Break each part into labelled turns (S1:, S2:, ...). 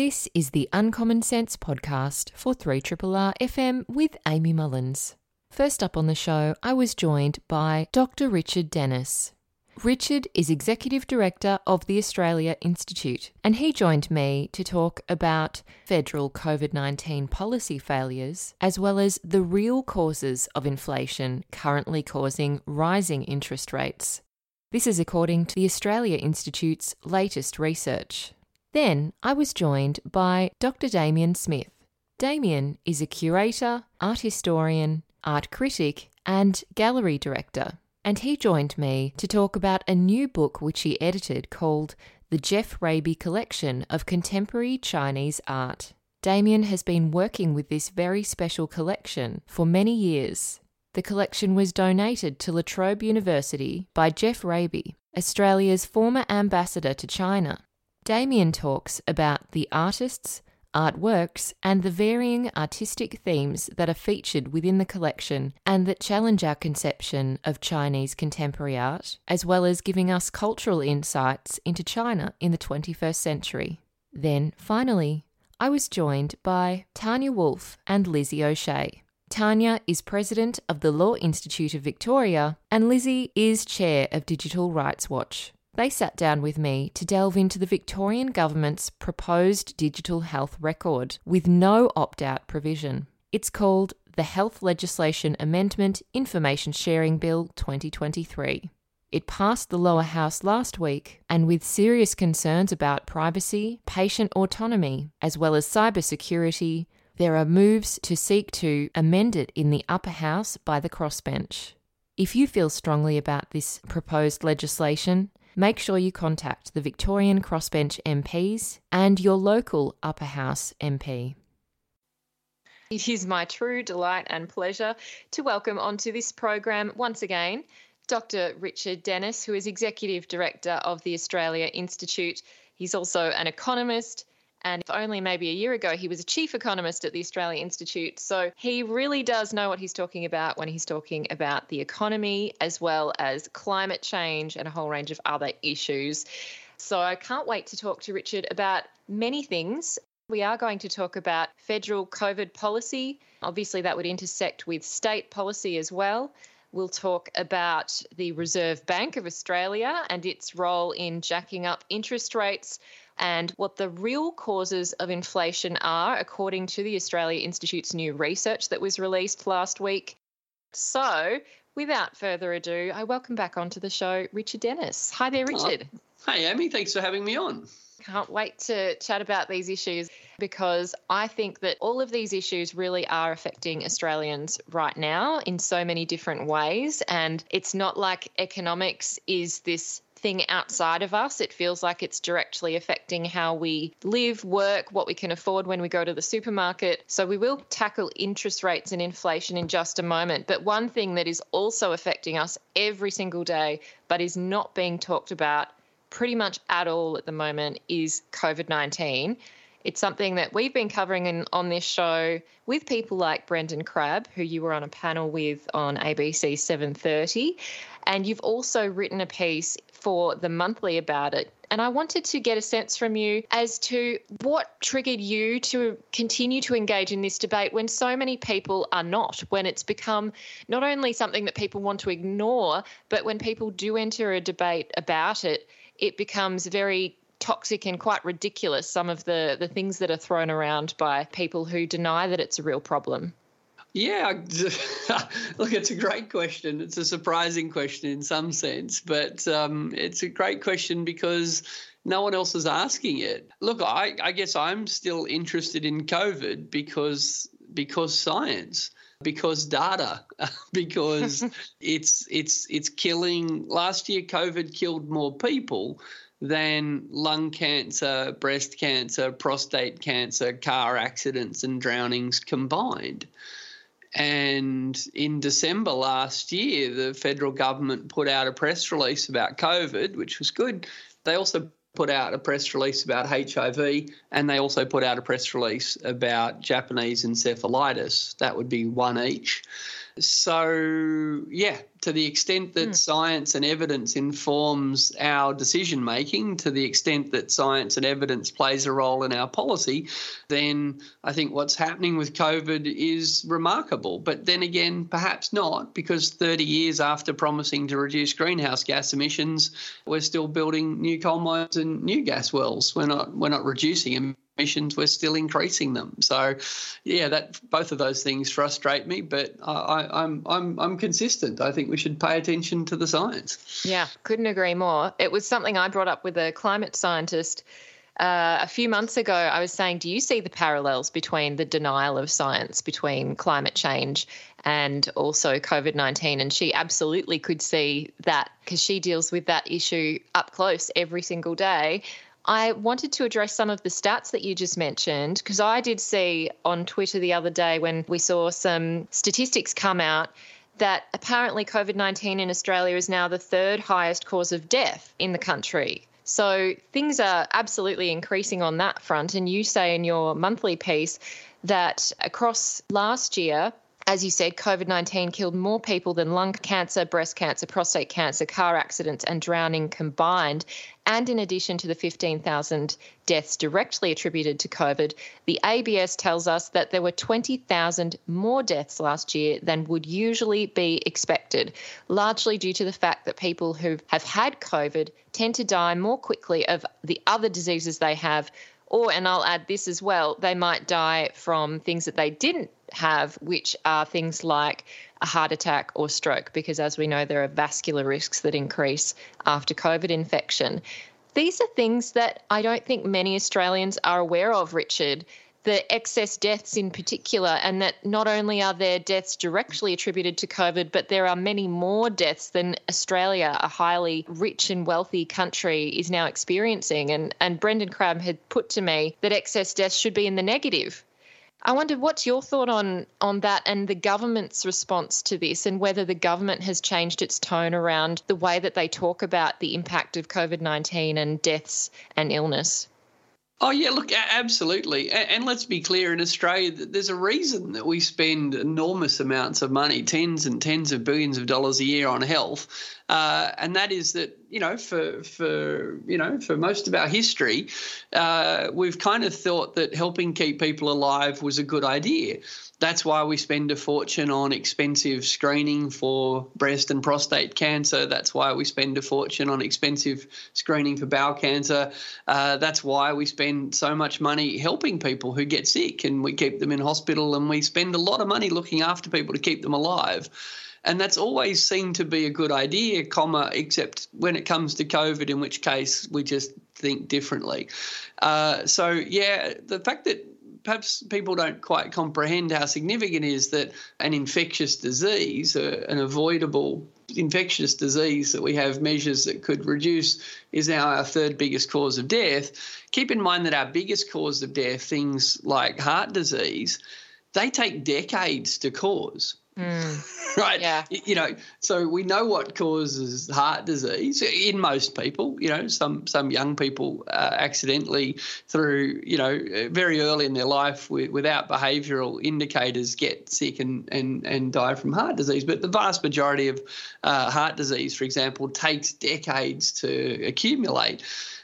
S1: This is the Uncommon Sense podcast for 3RRR FM with Amy Mullins. First up on the show, I was joined by Dr. Richard Denniss. Richard is Executive Director of the Australia Institute, and he joined me to talk about federal COVID 19 policy failures, as well as the real causes of inflation currently causing rising interest rates. This is according to the Australia Institute's latest research. Then I was joined by Dr. Damian Smith. Damian is a curator, art historian, art critic, and gallery director, and he joined me to talk about a new book which he edited called The Geoff Raby Collection of Contemporary Chinese Art. Damian has been working with this very special collection for many years. The collection was donated to La Trobe University by Geoff Raby, Australia's former ambassador to China, Damian talks about the artists, artworks, and the varying artistic themes that are featured within the collection and that challenge our conception of Chinese contemporary art, as well as giving us cultural insights into China in the 21st century. Then, finally, I was joined by Tania Wolff and Lizzie O'Shea. Tania is president of the Law Institute of Victoria, and Lizzie is chair of Digital Rights Watch. They sat down with me to delve into the Victorian Government's proposed digital health record with no opt out provision. It's called the Health Legislation Amendment Information Sharing Bill 2023. It passed the lower house last week, and with serious concerns about privacy, patient autonomy, as well as cybersecurity, there are moves to seek to amend it in the upper house by the crossbench. If you feel strongly about this proposed legislation, make sure you contact the Victorian Crossbench MPs and your local Upper House MP.
S2: It is my true delight and pleasure to welcome onto this program once again Dr. Richard Denniss, who is Executive Director of the Australia Institute. He's also an economist, and only maybe a year ago, he was a chief economist at the Australia Institute. So he really does know what he's talking about when he's talking about the economy, as well as climate change and a whole range of other issues. So I can't wait to talk to Richard about many things. We are going to talk about federal COVID policy. Obviously, that would intersect with state policy as well. We'll talk about the Reserve Bank of Australia and its role in jacking up interest rates and what the real causes of inflation are, according to the Australia Institute's new research that was released last week. So, without further ado, I welcome back onto the show Richard Denniss. Hi there, oh, Richard.
S3: Oh, hey, Amy. Thanks for having me on.
S2: Can't wait to chat about these issues because I think that all of these issues really are affecting Australians right now in so many different ways. And it's not like economics is this thing outside of us. It feels like it's directly affecting how we live, work, what we can afford when we go to the supermarket. So we will tackle interest rates and inflation in just a moment. But one thing that is also affecting us every single day, but is not being talked about pretty much at all at the moment, is COVID 19. It's something that we've been covering in, on this show with people like Brendan Crabb, who you were on a panel with on ABC 7:30, and you've also written a piece for the monthly about it. And I wanted to get a sense from you as to what triggered you to continue to engage in this debate when so many people are not, when it's become not only something that people want to ignore, but when people do enter a debate about it, it becomes very toxic and quite ridiculous some of the the things that are thrown around by people who deny that it's a real problem
S3: yeah, look, it's a great question. It's a surprising question in some sense, but um, it's a great question because no one else is asking it. Look, I, I guess I'm still interested in COVID because because science because data because it's it's it's killing last year covid killed more people than lung cancer breast cancer prostate cancer car accidents and drownings combined and in December last year, the federal government put out a press release about COVID, which was good. They also put out a press release about HIV, and they also put out a press release about Japanese encephalitis. That would be one each. So, yeah, to the extent that mm. science and evidence informs our decision making, to the extent that science and evidence plays a role in our policy, then I think what's happening with COVID is remarkable. But then again, perhaps not, because 30 years after promising to reduce greenhouse gas emissions, we're still building new coal mines and new gas wells. We're not we're not reducing them emissions, we're still increasing them. So, yeah, that both of those things frustrate me, but I, I'm I'm I'm consistent. I think we should pay attention to the science.
S2: Yeah, couldn't agree more. It was something I brought up with a climate scientist. Uh, a few months ago, I was saying, Do you see the parallels between the denial of science between climate change and also COVID 19? And she absolutely could see that because she deals with that issue up close every single day. I wanted to address some of the stats that you just mentioned because I did see on Twitter the other day when we saw some statistics come out that apparently COVID 19 in Australia is now the third highest cause of death in the country. So things are absolutely increasing on that front. And you say in your monthly piece that across last year, as you said, COVID 19 killed more people than lung cancer, breast cancer, prostate cancer, car accidents, and drowning combined. And in addition to the 15,000 deaths directly attributed to COVID, the ABS tells us that there were 20,000 more deaths last year than would usually be expected, largely due to the fact that people who have had COVID tend to die more quickly of the other diseases they have or, and I'll add this as well, they might die from things that they didn't have, which are things like a heart attack or stroke, because as we know, there are vascular risks that increase after COVID infection. These are things that I don't think many Australians are aware of, Richard the excess deaths in particular, and that not only are there deaths directly attributed to COVID, but there are many more deaths than Australia, a highly rich and wealthy country, is now experiencing. And, and Brendan Crabb had put to me that excess deaths should be in the negative. I wonder what's your thought on on that and the government's response to this, and whether the government has changed its tone around the way that they talk about the impact of COVID nineteen and deaths and illness.
S3: Oh yeah, look, absolutely, and let's be clear: in Australia, there's a reason that we spend enormous amounts of money, tens and tens of billions of dollars a year on health, uh, and that is that you know for for you know for most of our history, uh, we've kind of thought that helping keep people alive was a good idea that's why we spend a fortune on expensive screening for breast and prostate cancer. That's why we spend a fortune on expensive screening for bowel cancer. Uh, that's why we spend so much money helping people who get sick and we keep them in hospital and we spend a lot of money looking after people to keep them alive. And that's always seemed to be a good idea, comma, except when it comes to COVID, in which case we just think differently. Uh, so, yeah, the fact that perhaps people don't quite comprehend how significant it is that an infectious disease, uh, an avoidable infectious disease that we have measures that could reduce, is now our third biggest cause of death. Keep in mind that our biggest cause of death, things like heart disease, they take decades to cause. Mm. right?
S2: Yeah.
S3: You know, so we know what causes heart disease in most people. You know, some some young people uh, accidentally through you know very early in their life with, without behavioural indicators get sick and, and and die from heart disease. But the vast majority of uh, heart disease, for example, takes decades to accumulate.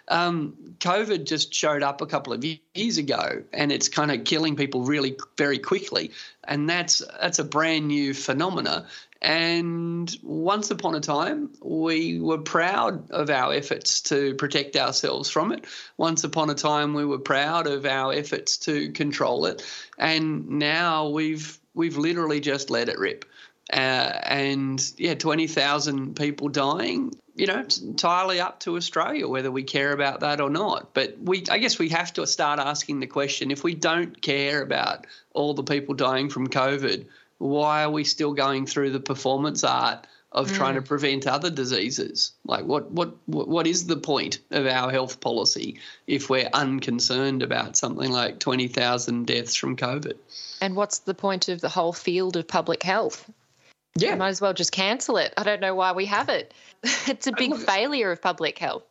S3: Um, COVID just showed up a couple of years ago, and it's kind of killing people really very quickly, and that's that's a brand new phenomena. And once upon a time, we were proud of our efforts to protect ourselves from it. Once upon a time, we were proud of our efforts to control it, and now we've we've literally just let it rip. Uh, and yeah, 20,000 people dying you know, it's entirely up to Australia whether we care about that or not. But we, I guess, we have to start asking the question: if we don't care about all the people dying from COVID, why are we still going through the performance art of mm. trying to mm. prevent other diseases? Like, what, what, what is the point of our health policy if we're unconcerned about something like twenty thousand deaths from COVID?
S2: And what's the point of the whole field of public health?
S3: Yeah.
S2: We might as well just cancel it. I don't know why we have it. it's a big failure of public health.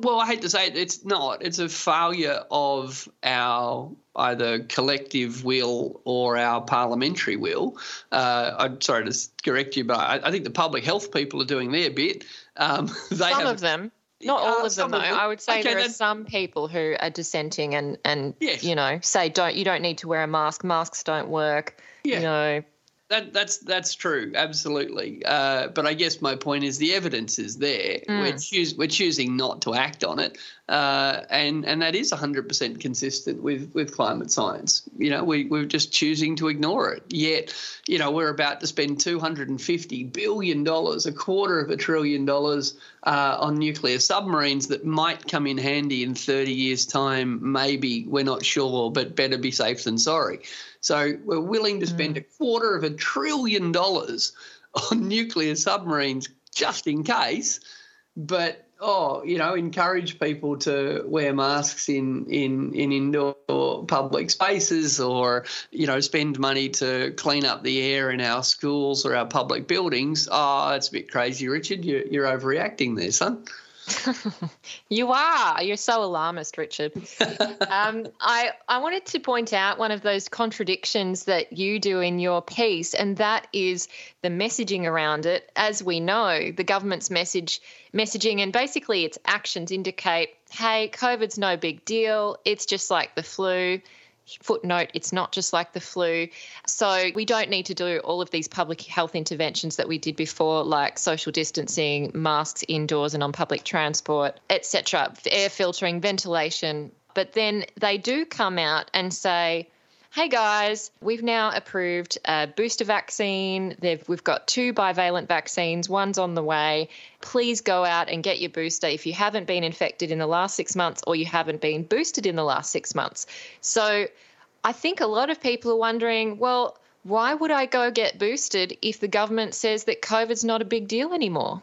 S3: well, I hate to say it, it's not. It's a failure of our either collective will or our parliamentary will. Uh, I'm sorry to correct you, but I, I, think the public health people are doing their bit.
S2: Um, some of them. Not all uh, of them, though. Of them. I would say okay, there are some people who are dissenting and, and yes. you know say don't you don't need to wear a mask. Masks don't work. Yeah. You know,
S3: that, that's that's true, absolutely. Uh, but I guess my point is the evidence is there. Mm. We're, choos- we're choosing not to act on it, uh, and and that is 100% consistent with with climate science. You know, we we're just choosing to ignore it. Yet, you know, we're about to spend 250 billion dollars, a quarter of a trillion dollars, uh, on nuclear submarines that might come in handy in 30 years' time. Maybe we're not sure, but better be safe than sorry. So we're willing to spend mm. a quarter of a trillion dollars on nuclear submarines just in case, but oh, you know, encourage people to wear masks in in in indoor public spaces, or you know, spend money to clean up the air in our schools or our public buildings. Ah, oh, that's a bit crazy, Richard. You're, you're overreacting there, son.
S2: you are. You're so alarmist, Richard. um, I I wanted to point out one of those contradictions that you do in your piece, and that is the messaging around it. As we know, the government's message messaging and basically its actions indicate, hey, COVID's no big deal. It's just like the flu footnote, it's not just like the flu. So we don't need to do all of these public health interventions that we did before, like social distancing, masks indoors and on public transport, etc., air filtering, ventilation. But then they do come out and say, hey guys, we've now approved a booster vaccine. They've, we've got two bivalent vaccines, one's on the way. Please go out and get your booster if you haven't been infected in the last six months or you haven't been boosted in the last six months. So I think a lot of people are wondering, well, why would I go get boosted if the government says that COVID's not a big deal anymore?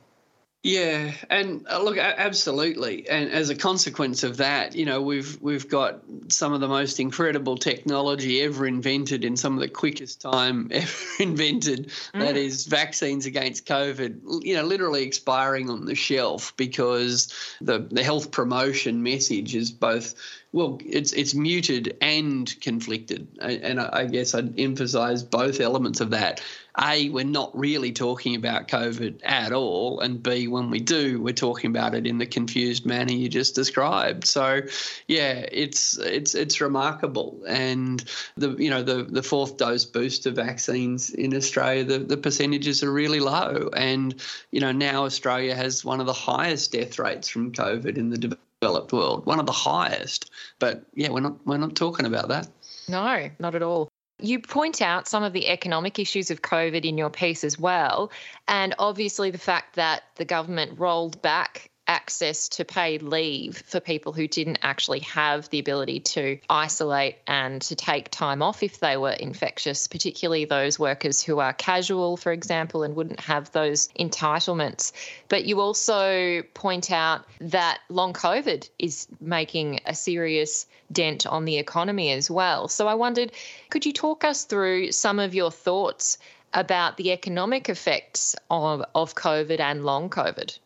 S3: Yeah, and uh, look, absolutely, and as a consequence of that, you know, we've we've got some of the most incredible technology ever invented in some of the quickest time ever invented. Mm. That is vaccines against COVID. You know, literally expiring on the shelf because the the health promotion message is both well, it's it's muted and conflicted, and I guess I'd emphasise both elements of that. A, we're not really talking about COVID at all, and B, when we do, we're talking about it in the confused manner you just described. So, yeah, it's it's it's remarkable, and the you know the the fourth dose booster vaccines in Australia, the the percentages are really low, and you know now Australia has one of the highest death rates from COVID in the developed world, one of the highest. But yeah, we're not we're not talking about that.
S2: No, not at all. You point out some of the economic issues of COVID in your piece as well, and obviously the fact that the government rolled back access to paid leave for people who didn't actually have the ability to isolate and to take time off if they were infectious, particularly those workers who are casual, for example, and wouldn't have those entitlements. But you also point out that long COVID is making a serious dent on the economy as well. So I wondered, could you talk us through some of your thoughts about the economic effects of, of COVID and long COVID?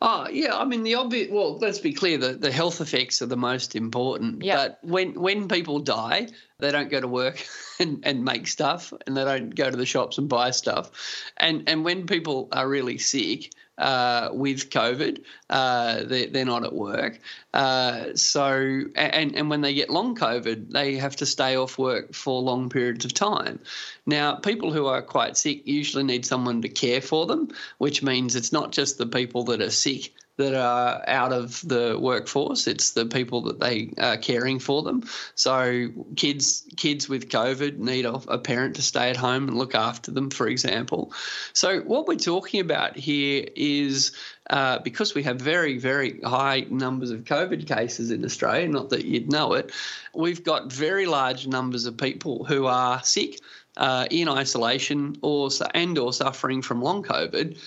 S3: Oh yeah, I mean the obvious. Well, let's be clear: the, the health effects are the most important. Yep. But when when people die, they don't go to work and, and make stuff, and they don't go to the shops and buy stuff. And and when people are really sick, uh, with COVID. Uh, they're, they're not at work. Uh, so, and, and when they get long COVID, they have to stay off work for long periods of time. Now, people who are quite sick usually need someone to care for them, which means it's not just the people that are sick that are out of the workforce. It's the people that they are caring for them. So kids kids with COVID need a, a, parent to stay at home and look after them, for example. So what we're talking about here is uh, because we have very very high numbers of COVID cases in Australia. Not that you'd know it. We've got very large numbers of people who are sick. Uh, in isolation or and or suffering from long COVID,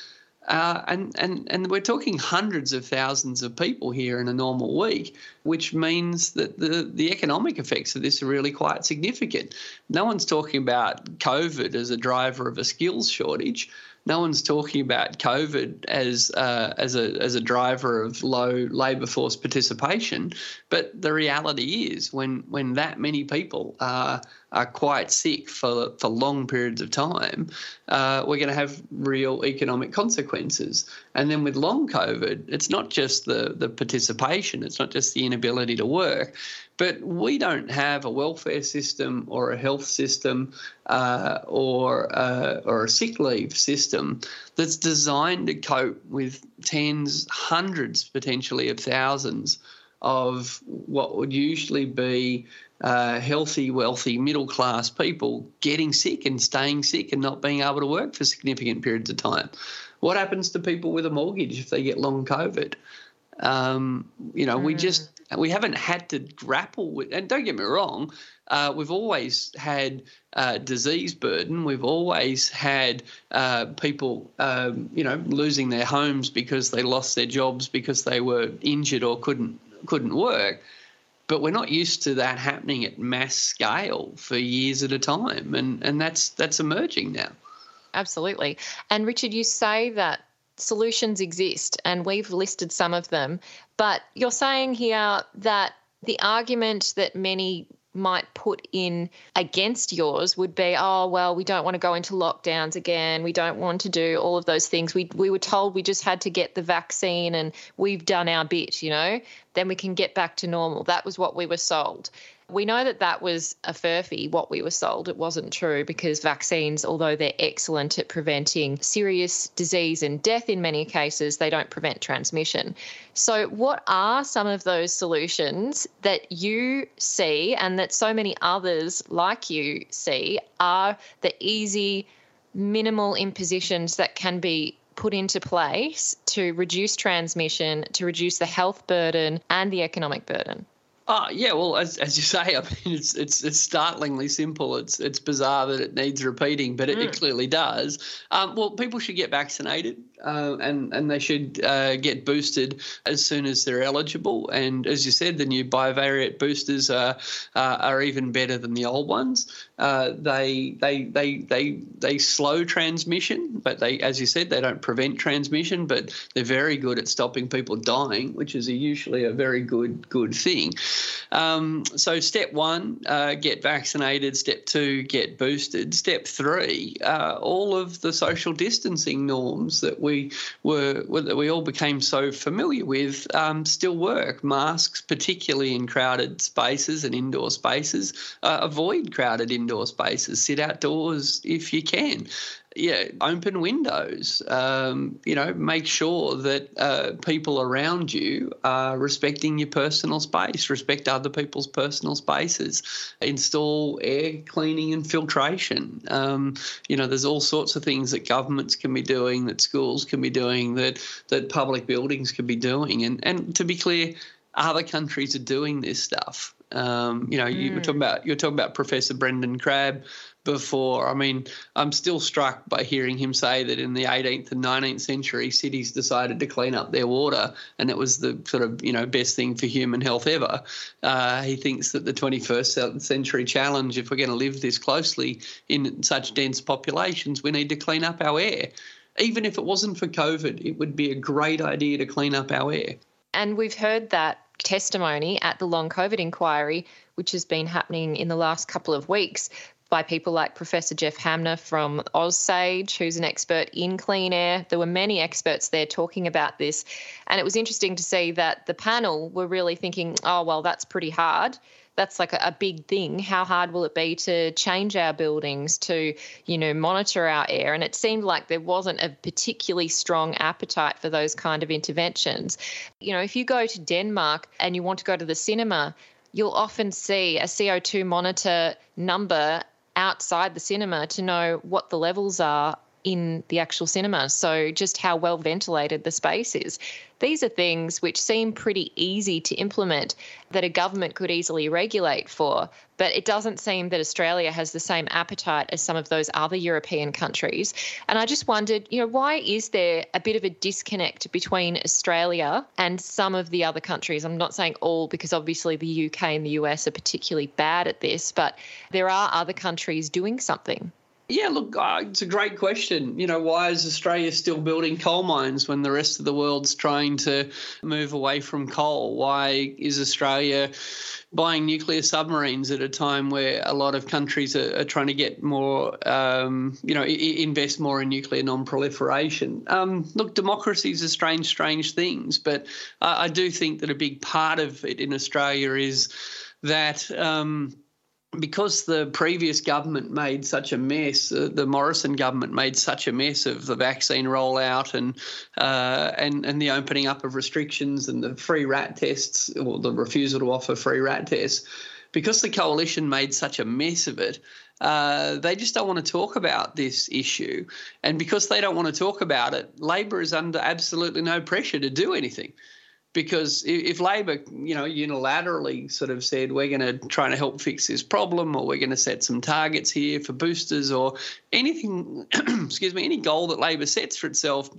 S3: uh, and, and, and we're talking hundreds of thousands of people here in a normal week, which means that the, the economic effects of this are really quite significant. No one's talking about COVID as a driver of a skills shortage. no one's talking about COVID as uh, as a as a driver of low labour force participation. But the reality is, when when that many people are are quite sick for for long periods of time, uh, we're going to have real economic consequences. And then with long COVID, it's not just the the participation; it's not just the inability to work, but we don't have a welfare system or a health system uh, or uh, or a sick leave system that's designed to cope with tens, hundreds, potentially of thousands of what would usually be uh, healthy, wealthy, middle class people getting sick and staying sick and not being able to work for significant periods of time. What happens to people with a mortgage if they get long COVID? Um, you know, mm. we just we haven't had to grapple with. And don't get me wrong, uh, we've always had uh, disease burden. We've always had uh, people, um, you know, losing their homes because they lost their jobs because they were injured or couldn't couldn't work. But we're not used to that happening at mass scale for years at a time, and and that's that's emerging now.
S2: Absolutely. And Richard, you say that solutions exist, and we've listed some of them. But you're saying here that the argument that many might put in against yours would be, oh well, we don't want to go into lockdowns again. We don't want to do all of those things. We we were told we just had to get the vaccine and we've done our bit, you know. Then we can get back to normal. That was what we were sold. We know that that was a furphy, what we were sold. It wasn't true because vaccines, although they're excellent at preventing serious disease and death in many cases, they don't prevent transmission. So, what are some of those solutions that you see and that so many others like you see are the easy, minimal impositions that can be put into place to reduce transmission, to reduce the health burden and the economic burden?
S3: Uh, yeah, well, as, as you say, I mean, it's it's it's startlingly simple. It's it's bizarre that it needs repeating, but it, mm. it clearly does. Um, well, people should get vaccinated uh, and and they should uh, get boosted as soon as they're eligible. And as you said, the new bivalent boosters are uh, are even better than the old ones. Uh, they they they they they slow transmission, but they, as you said, they don't prevent transmission. But they're very good at stopping people dying, which is a, usually a very good good thing. Um, so step one, uh, get vaccinated. Step two, get boosted. Step three, uh, all of the social distancing norms that we we were that we all became so familiar with um, still work. Masks, particularly in crowded spaces and indoor spaces, uh, avoid crowded indoor spaces. Sit outdoors if you can yeah, open windows. Um, you know, make sure that uh, people around you are respecting your personal space, respect other people's personal spaces, install air cleaning and filtration. Um, you know, there's all sorts of things that governments can be doing, that schools can be doing, that that public buildings can be doing. And and to be clear, other countries are doing this stuff. Um, you know, mm. you were talking about you're talking about Professor Brendan Crabb before. I mean, I'm still struck by hearing him say that in the 18th and 19th century, cities decided to clean up their water, and it was the sort of you know best thing for human health ever. Uh, he thinks that the 21st century challenge, if we're going to live this closely in such dense populations, we need to clean up our air. Even if it wasn't for COVID, it would be a great idea to clean up our air.
S2: And we've heard that testimony at the long COVID inquiry, which has been happening in the last couple of weeks, by people like Professor Geoff Hanmer from OzSAGE, who's an expert in clean air. There were many experts there talking about this. And it was interesting to see that the panel were really thinking, oh, well, that's pretty hard. That's like a, a big thing. How hard will it be to change our buildings, to, you know, monitor our air? And it seemed like there wasn't a particularly strong appetite for those kind of interventions. You know, if you go to Denmark and you want to go to the cinema, you'll often see a CO2 monitor number outside the cinema to know what the levels are in the actual cinema. So, just how well ventilated the space is. These are things which seem pretty easy to implement that a government could easily regulate for, but it doesn't seem that Australia has the same appetite as some of those other European countries. And I just wondered, you know, why is there a bit of a disconnect between Australia and some of the other countries? I'm not saying all, because obviously the UK and the US are particularly bad at this, but there are other countries doing something.
S3: Yeah, look, uh, it's a great question. You know, why is Australia still building coal mines when the rest of the world's trying to move away from coal? Why is Australia buying nuclear submarines at a time where a lot of countries are, are trying to get more, um, you know, I- invest more in nuclear non-proliferation? Um, look, democracies are strange, strange things, but I, I do think that a big part of it in Australia is that. Um, because the previous government made such a mess, uh, the Morrison government made such a mess of the vaccine rollout and uh, and and the opening up of restrictions and the free rat tests or the refusal to offer free rat tests, because the coalition made such a mess of it. Uh, they just don't want to talk about this issue, and because they don't want to talk about it, Labor is under absolutely no pressure to do anything because if Labor, you know, unilaterally sort of said we're going to try to help fix this problem, or we're going to set some targets here for boosters, or anything, excuse me, any goal that Labor sets for itself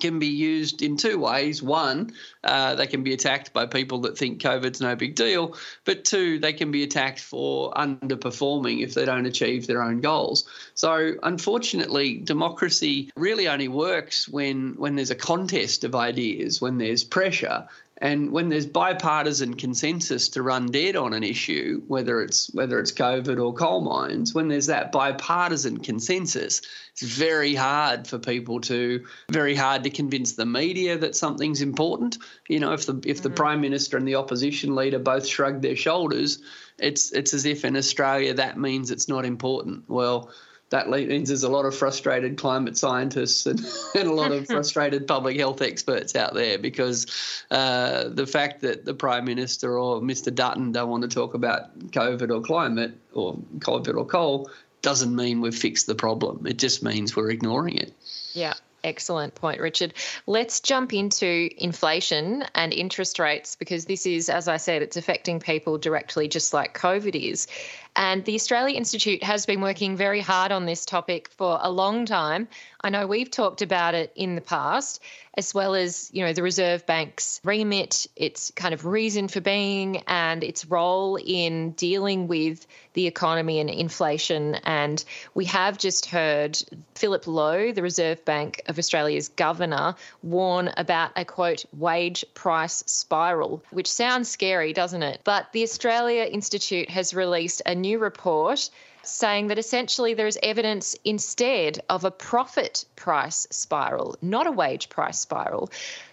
S3: can be used in two ways. One, uh, they can be attacked by people that think COVID's no big deal, but two, they can be attacked for underperforming if they don't achieve their own goals. So, unfortunately, democracy really only works when when there's a contest of ideas, when there's pressure, and when there's bipartisan consensus to run dead on an issue, whether it's whether it's COVID or coal mines, when there's that bipartisan consensus, it's very hard for people to very hard to convince the media that something's important. You know, if the if the mm-hmm. prime minister and the opposition leader both shrug their shoulders, it's it's as if in Australia that means it's not important. Well, that means there's a lot of frustrated climate scientists and, and a lot of frustrated public health experts out there because uh, the fact that the Prime Minister or Mr. Dutton don't want to talk about COVID or climate or COVID or coal doesn't mean we've fixed the problem. It just means we're ignoring it.
S2: Yeah. Excellent point, Richard. Let's jump into inflation and interest rates because this is, as I said, it's affecting people directly, just like COVID is. And the Australia Institute has been working very hard on this topic for a long time. I know we've talked about it in the past, as well as, you know, the Reserve Bank's remit, its kind of reason for being, and its role in dealing with the economy and inflation. And we have just heard Philip Lowe, the Reserve Bank of Australia's governor, warn about a quote, wage price spiral, which sounds scary, doesn't it? But the Australia Institute has released a new report saying that essentially there is evidence instead of a profit price spiral, not a wage price spiral.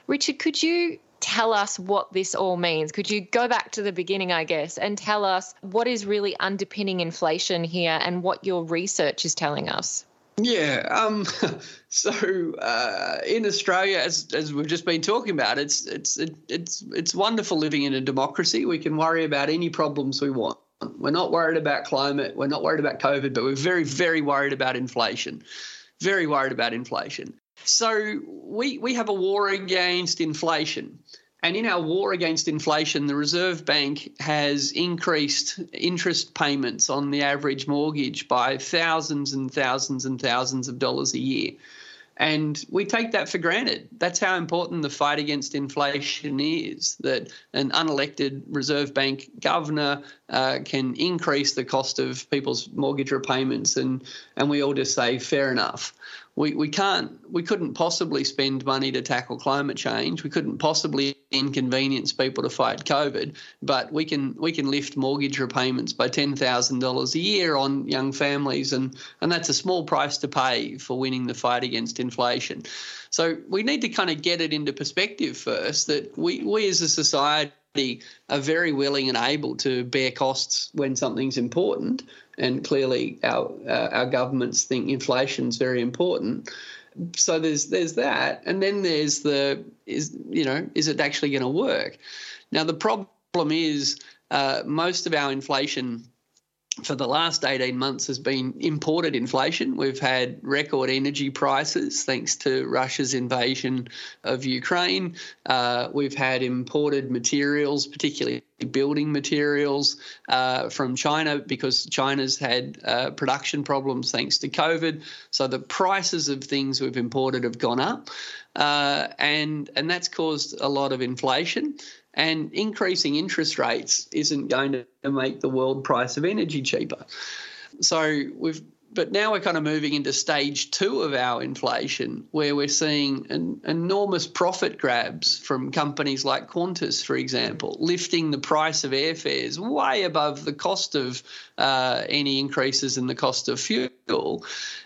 S2: Richard, could you tell us what this all means? Could you go back to the beginning, I guess, and tell us what is really underpinning inflation here and what your research is telling us?
S3: Yeah. Um, so uh, in Australia, as as we've just been talking about, it's it's it, it's it's wonderful living in a democracy. We can worry about any problems we want. We're not worried about climate. We're not worried about COVID, but we're very, very worried about inflation. Very worried about inflation. So we we have a war against inflation. And in our war against inflation, the Reserve Bank has increased interest payments on the average mortgage by thousands and thousands and thousands of dollars a year. And we take that for granted. That's how important the fight against inflation is that an unelected Reserve Bank governor uh, can increase the cost of people's mortgage repayments, and, and we all just say, fair enough we, we can't we couldn't possibly spend money to tackle climate change. We couldn't possibly inconvenience people to fight COVID, but we can we can lift mortgage repayments by ten thousand dollars a year on young families, and and that's a small price to pay for winning the fight against inflation. So we need to kind of get it into perspective first that we we as a society are very willing and able to bear costs when something's important and clearly our uh, our governments think inflation is very important. So there's there's that, and then there's the is you know is it actually going to work? Now the problem is uh, most of our inflation for the last 18 months has been imported inflation. We've had record energy prices thanks to Russia's invasion of Ukraine. Uh, we've had imported materials, particularly building materials uh, from China because China's had uh, production problems thanks to COVID. So the prices of things we've imported have gone up. Uh, and and that's caused a lot of inflation. And increasing interest rates isn't going to make the world price of energy cheaper. So we've but now we're kind of moving into stage two of our inflation, where we're seeing an enormous profit grabs from companies like Qantas, for example, lifting the price of airfares way above the cost of uh, any increases in the cost of fuel.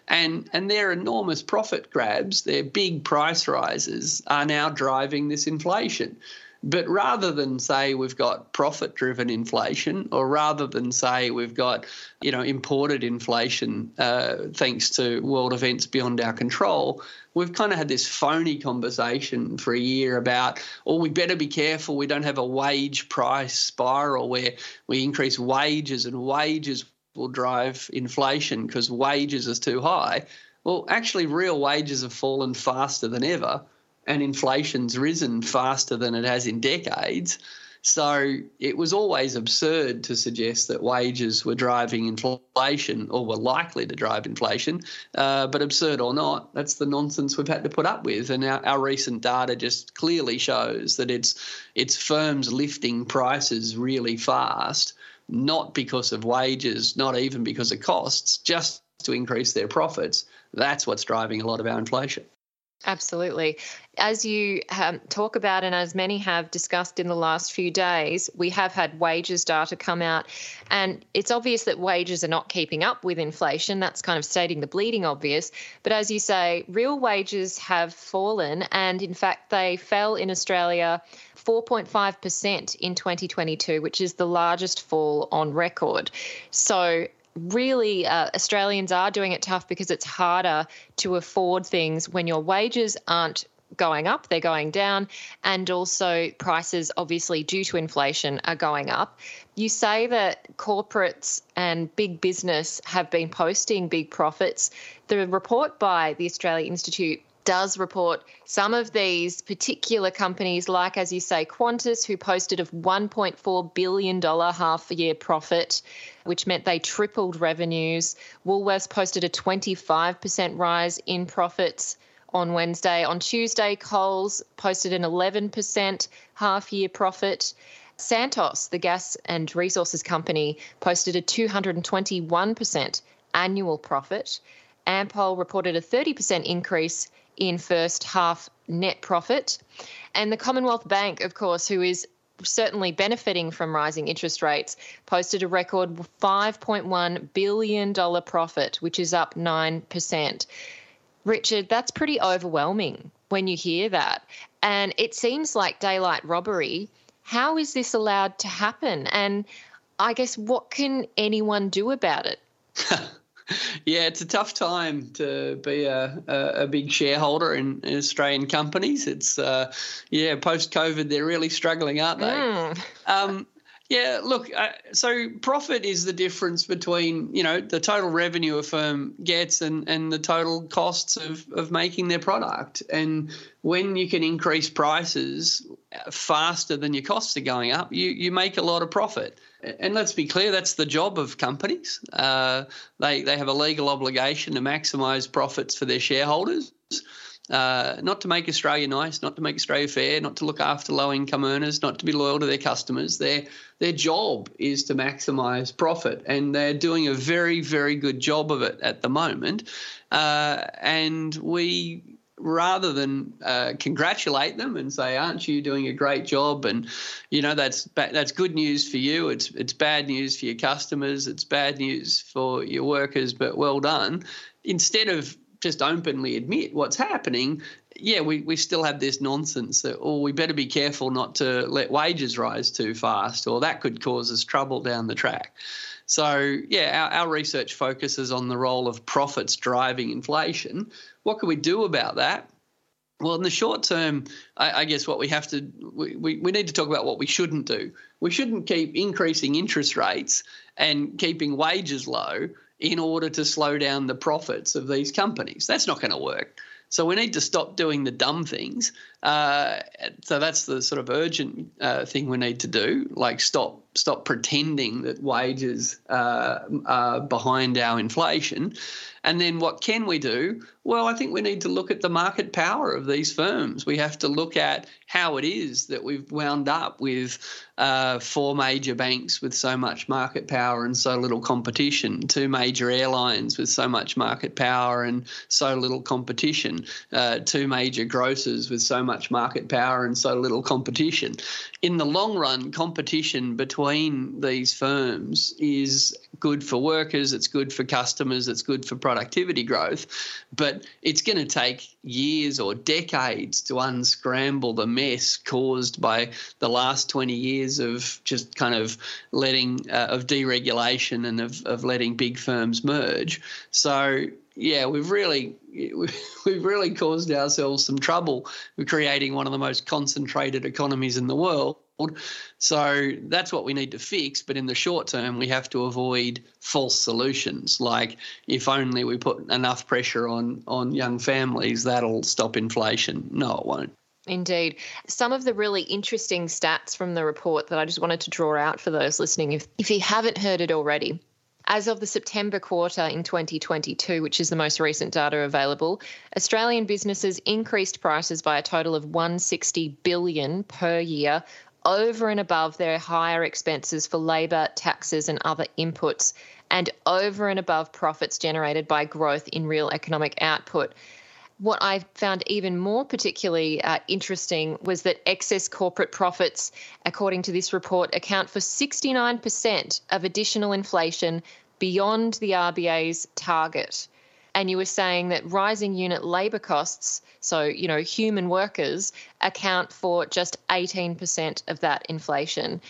S3: And, and their enormous profit grabs, their big price rises, are now driving this inflation. But rather than say we've got profit driven inflation, or rather than say we've got, you know, imported inflation uh, thanks to world events beyond our control, we've kind of had this phony conversation for a year about, oh, we better be careful we don't have a wage price spiral where we increase wages and wages will drive inflation because wages is too high. Well, actually, real wages have fallen faster than ever and inflation's risen faster than it has in decades. So it was always absurd to suggest that wages were driving inflation or were likely to drive inflation. Uh, but absurd or not, that's the nonsense we've had to put up with. And our, our recent data just clearly shows that it's it's firms lifting prices really fast, not because of wages, not even because of costs, just to increase their profits. That's what's driving a lot of our inflation.
S2: Absolutely. As you um, talk about, and as many have discussed in the last few days, we have had wages data come out, and it's obvious that wages are not keeping up with inflation. That's kind of stating the bleeding obvious. But as you say, real wages have fallen, and in fact, they fell in Australia 4.5% in 2022, which is the largest fall on record. So really uh, Australians are doing it tough because it's harder to afford things when your wages aren't going up, they're going down, and also prices, obviously, due to inflation, are going up. You say that corporates and big business have been posting big profits. The report by the Australia Institute does report some of these particular companies, like, as you say, Qantas, who posted a $1.4 billion half year profit, which meant they tripled revenues. Woolworths posted a 25% rise in profits on Wednesday. On Tuesday, Coles posted an 11% half year profit. Santos, the gas and resources company, posted a 221% annual profit. Ampol reported a 30% increase in first half net profit. And the Commonwealth Bank, of course, who is certainly benefiting from rising interest rates, posted a record $5.1 billion profit, which is up 9%. Richard, that's pretty overwhelming when you hear that. And it seems like daylight robbery. How is this allowed to happen? And I guess what can anyone do about it?
S3: yeah, it's a tough time to be a, a, a big shareholder in, in, Australian companies. It's uh, yeah, post COVID, they're really struggling, aren't they? Mm. Um, yeah, look, uh, so profit is the difference between, you know, the total revenue a firm gets and, and the total costs of, of making their product. And when you can increase prices faster than your costs are going up, you, you make a lot of profit. And let's be clear, that's the job of companies. Uh, they, they have a legal obligation to maximise profits for their shareholders uh, not to make Australia nice, not to make Australia fair, not to look after low income earners, not to be loyal to their customers. Their their job is to maximise profit, and they're doing a very very good job of it at the moment. Uh, and we rather than uh, congratulate them and say, "Aren't you doing a great job?" and you know that's that's good news for you. It's it's bad news for your customers. It's bad news for your workers, but well done. Instead of just openly admit what's happening, yeah, we, we still have this nonsense that, oh, we better be careful not to let wages rise too fast, or that could cause us trouble down the track. So, yeah, our, our research focuses on the role of profits driving inflation. What can we do about that? Well, in the short term, I, I, guess what we have to we, we, we need to talk about what we shouldn't do. We shouldn't keep increasing interest rates and keeping wages low in order to slow down the profits of these companies. That's not going to work. So we need to stop doing the dumb things Uh, so that's the sort of urgent uh, thing we need to do. Like stop stop pretending that wages uh, are behind our inflation. And then what can we do? Well, I think we need to look at the market power of these firms. We have to look at how it is that we've wound up with uh, four major banks with so much market power and so little competition, two major airlines with so much market power and so little competition, uh, two major grocers with so much market power and so little competition. In the long run, competition between these firms is good for workers, it's good for customers, it's good for productivity growth, but it's going to take years or decades to unscramble the mess caused by the last 20 years of just kind of letting uh, of deregulation and of, of letting big firms merge. So yeah, we've really we've really caused ourselves some trouble with creating one of the most concentrated economies in the world. So that's what we need to fix. But in the short term, we have to avoid false solutions. Like if only we put enough pressure on on young families, that'll stop inflation. No, it won't.
S2: Indeed. Some of the really interesting stats from the report that I just wanted to draw out for those listening, if, if you haven't heard it already, as of the September quarter in 2022, which is the most recent data available, Australian businesses increased prices by a total of 160 billion per year over and above their higher expenses for labour, taxes, and other inputs, and over and above profits generated by growth in real economic output. What I found even more particularly uh, interesting was that excess corporate profits, according to this report, account for 69% of additional inflation beyond the RBA's target. And you were saying that rising unit labour costs, so, you know, human workers, account for just 18% of that inflation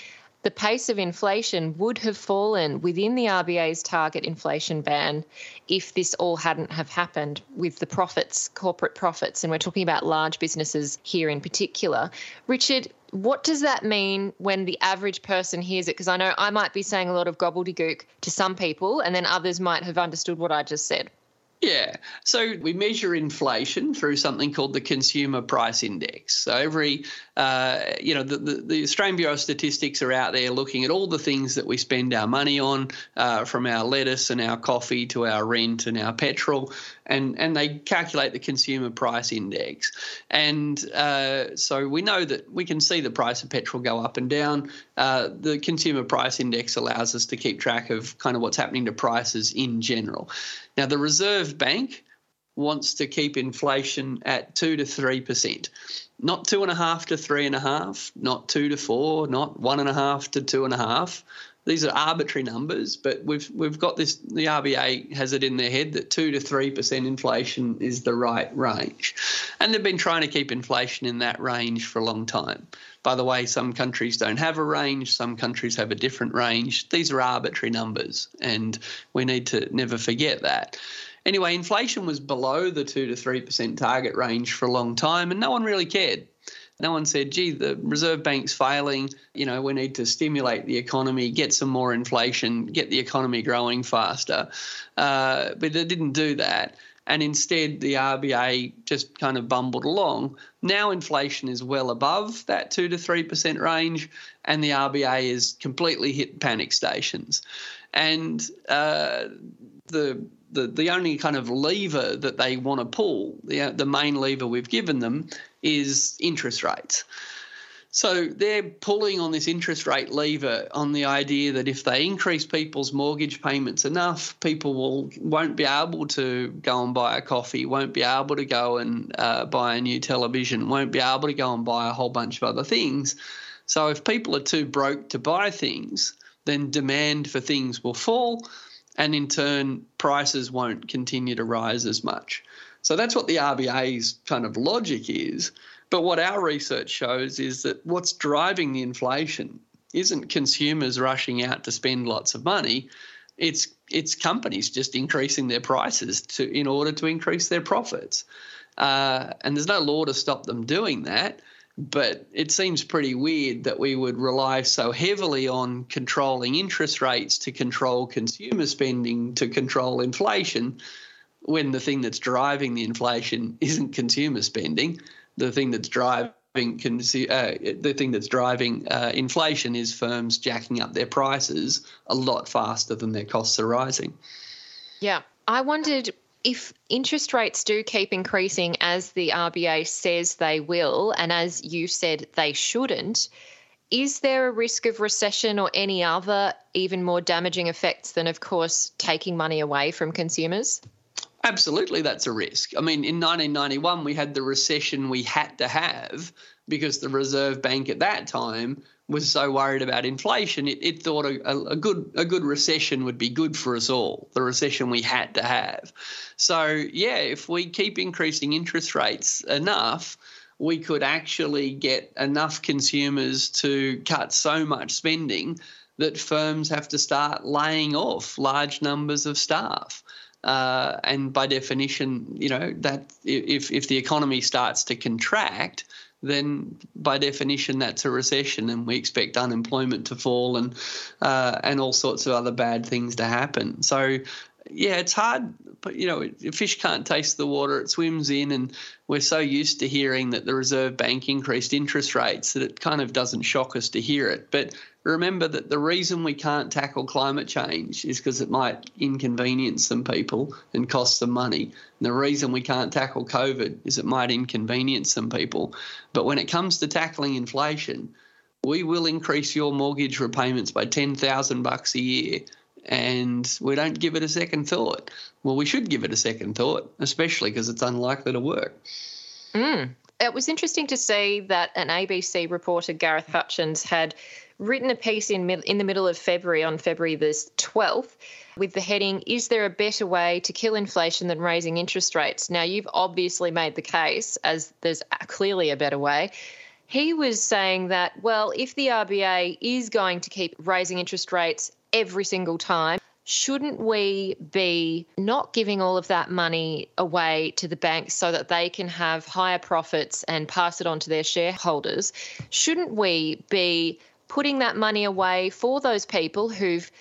S2: the pace of inflation would have fallen within the RBA's target inflation band if this all hadn't have happened with the profits, corporate profits, and we're talking about large businesses here in particular. Richard, what does that mean when the average person hears it? Because I know I might be saying a lot of gobbledygook to some people, and then others might have understood what I just said.
S3: Yeah. So we measure inflation through something called the Consumer Price Index. So every, uh, you know, the, the, the, Australian Bureau of Statistics are out there looking at all the things that we spend our money on, uh, from our lettuce and our coffee to our rent and our petrol, and and they calculate the consumer price index. And uh, so we know that we can see the price of petrol go up and down. Uh, the consumer price index allows us to keep track of kind of what's happening to prices in general. Now, the Reserve Bank wants to keep inflation at two to three percent, not two and a half to three and a half, not two to four, not one and a half to two and a half these are arbitrary numbers, but we've we've got this. The RBA has it in their head that two to three percent inflation is the right range, and they've been trying to keep inflation in that range for a long time. By the way, some countries don't have a range. Some countries have a different range. These are arbitrary numbers, and we need to never forget that. Anyway, inflation was below the two to three percent target range for a long time, and no one really cared. No one said, gee, the Reserve Bank's failing. You know, we need to stimulate the economy, get some more inflation, get the economy growing faster. Uh, but they didn't do that. And instead, the RBA just kind of bumbled along. Now, inflation is well above that 2 to 3% range, and the RBA is completely hit panic stations. And uh, the the, the only kind of lever that they want to pull, the, the main lever we've given them, is interest rates. So they're pulling on this interest rate lever on the idea that if they increase people's mortgage payments enough, people will won't be able to go and buy a coffee, won't be able to go and uh, buy a new television, won't be able to go and buy a whole bunch of other things. So if people are too broke to buy things, then demand for things will fall, and in turn, prices won't continue to rise as much. So that's what the RBA's kind of logic is. But what our research shows is that what's driving the inflation isn't consumers rushing out to spend lots of money. It's it's companies just increasing their prices to in order to increase their profits. Uh, and there's no law to stop them doing that. But it seems pretty weird that we would rely so heavily on controlling interest rates to control consumer spending to control inflation when the thing that's driving the inflation isn't consumer spending. the thing that's driving uh, the thing that's driving uh, inflation is firms jacking up their prices a lot faster than their costs are rising.
S2: Yeah. I wondered if interest rates do keep increasing as the RBA says they will, and as you said they shouldn't, is there a risk of recession or any other even more damaging effects than, of course, taking money away from consumers?
S3: Absolutely, that's a risk. I mean, in 1991, we had the recession we had to have because the Reserve Bank at that time was so worried about inflation. It, it thought a, a, good a good recession would be good for us all. The recession we had to have. So yeah, if we keep increasing interest rates enough, we could actually get enough consumers to cut so much spending that firms have to start laying off large numbers of staff. Uh, and by definition, you know that if if the economy starts to contract, then by definition that's a recession, and we expect unemployment to fall and uh, and all sorts of other bad things to happen. So yeah, it's hard, but you know, fish can't taste the water it swims in, and we're so used to hearing that the Reserve Bank increased interest rates that it kind of doesn't shock us to hear it. But remember that the reason we can't tackle climate change is because it might inconvenience some people and cost them money. And the reason we can't tackle COVID is it might inconvenience some people. But when it comes to tackling inflation, we will increase your mortgage repayments by 10,000 bucks a year and we don't give it a second thought. Well, we should give it a second thought, especially because it's unlikely to work.
S2: Mm. It was interesting to see that an ABC reporter, Gareth Hutchens, had written a piece in in the middle of February on February the 12th with the heading is there a better way to kill inflation than raising interest rates now you've obviously made the case as there's clearly a better way he was saying that well if the RBA is going to keep raising interest rates every single time. Shouldn't we be not giving all of that money away to the banks so that they can have higher profits and pass it on to their shareholders? Shouldn't we be putting that money away for those people who've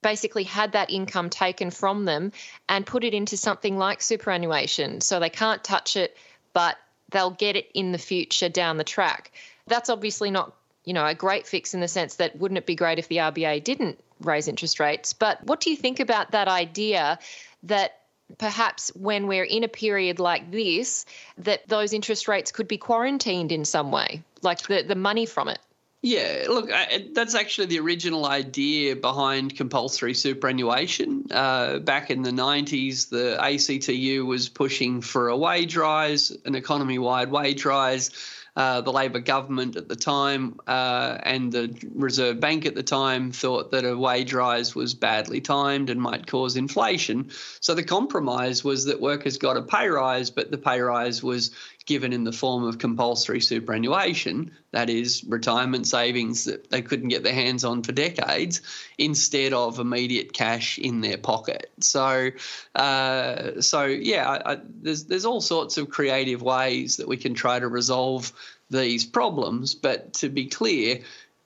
S2: basically had that income taken from them and put it into something like superannuation so they can't touch it, but they'll get it in the future down the track? That's obviously not you know, a great fix in the sense that wouldn't it be great if the RBA didn't raise interest rates? But what do you think about that idea that perhaps when we're in a period like this, that those interest rates could be quarantined in some way, like the, the money from it?
S3: Yeah, look, I, that's actually the original idea behind compulsory superannuation. Uh, back in the 90s, the ACTU was pushing for a wage rise, an economy wide wage rise uh, the Labor government at the time uh, and the Reserve Bank at the time thought that a wage rise was badly timed and might cause inflation. So the compromise was that workers got a pay rise, but the pay rise was given in the form of compulsory superannuation, that is, retirement savings that they couldn't get their hands on for decades, instead of immediate cash in their pocket. So, uh, so yeah, I, I, there's there's all sorts of creative ways that we can try to resolve these problems. But to be clear,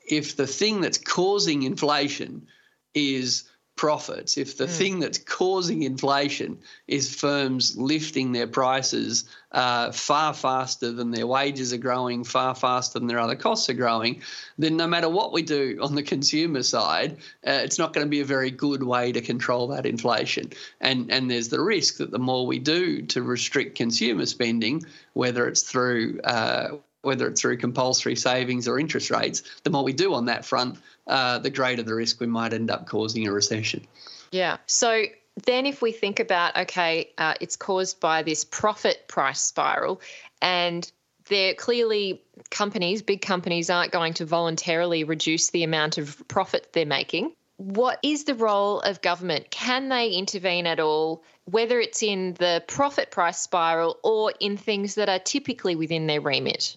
S3: if the thing that's causing inflation is profits, if the mm. thing that's causing inflation is firms lifting their prices uh, far faster than their wages are growing, far faster than their other costs are growing, then no matter what we do on the consumer side, uh, it's not going to be a very good way to control that inflation. And and there's the risk that the more we do to restrict consumer spending, whether it's through uh, whether it's through compulsory savings or interest rates, the more we do on that front, uh, the greater the risk we might end up causing a recession.
S2: Yeah. So then, if we think about, okay, uh, it's caused by this profit price spiral, and they're clearly companies, big companies, aren't going to voluntarily reduce the amount of profit they're making. What is the role of government? Can they intervene at all, whether it's in the profit price spiral or in things that are typically within their remit?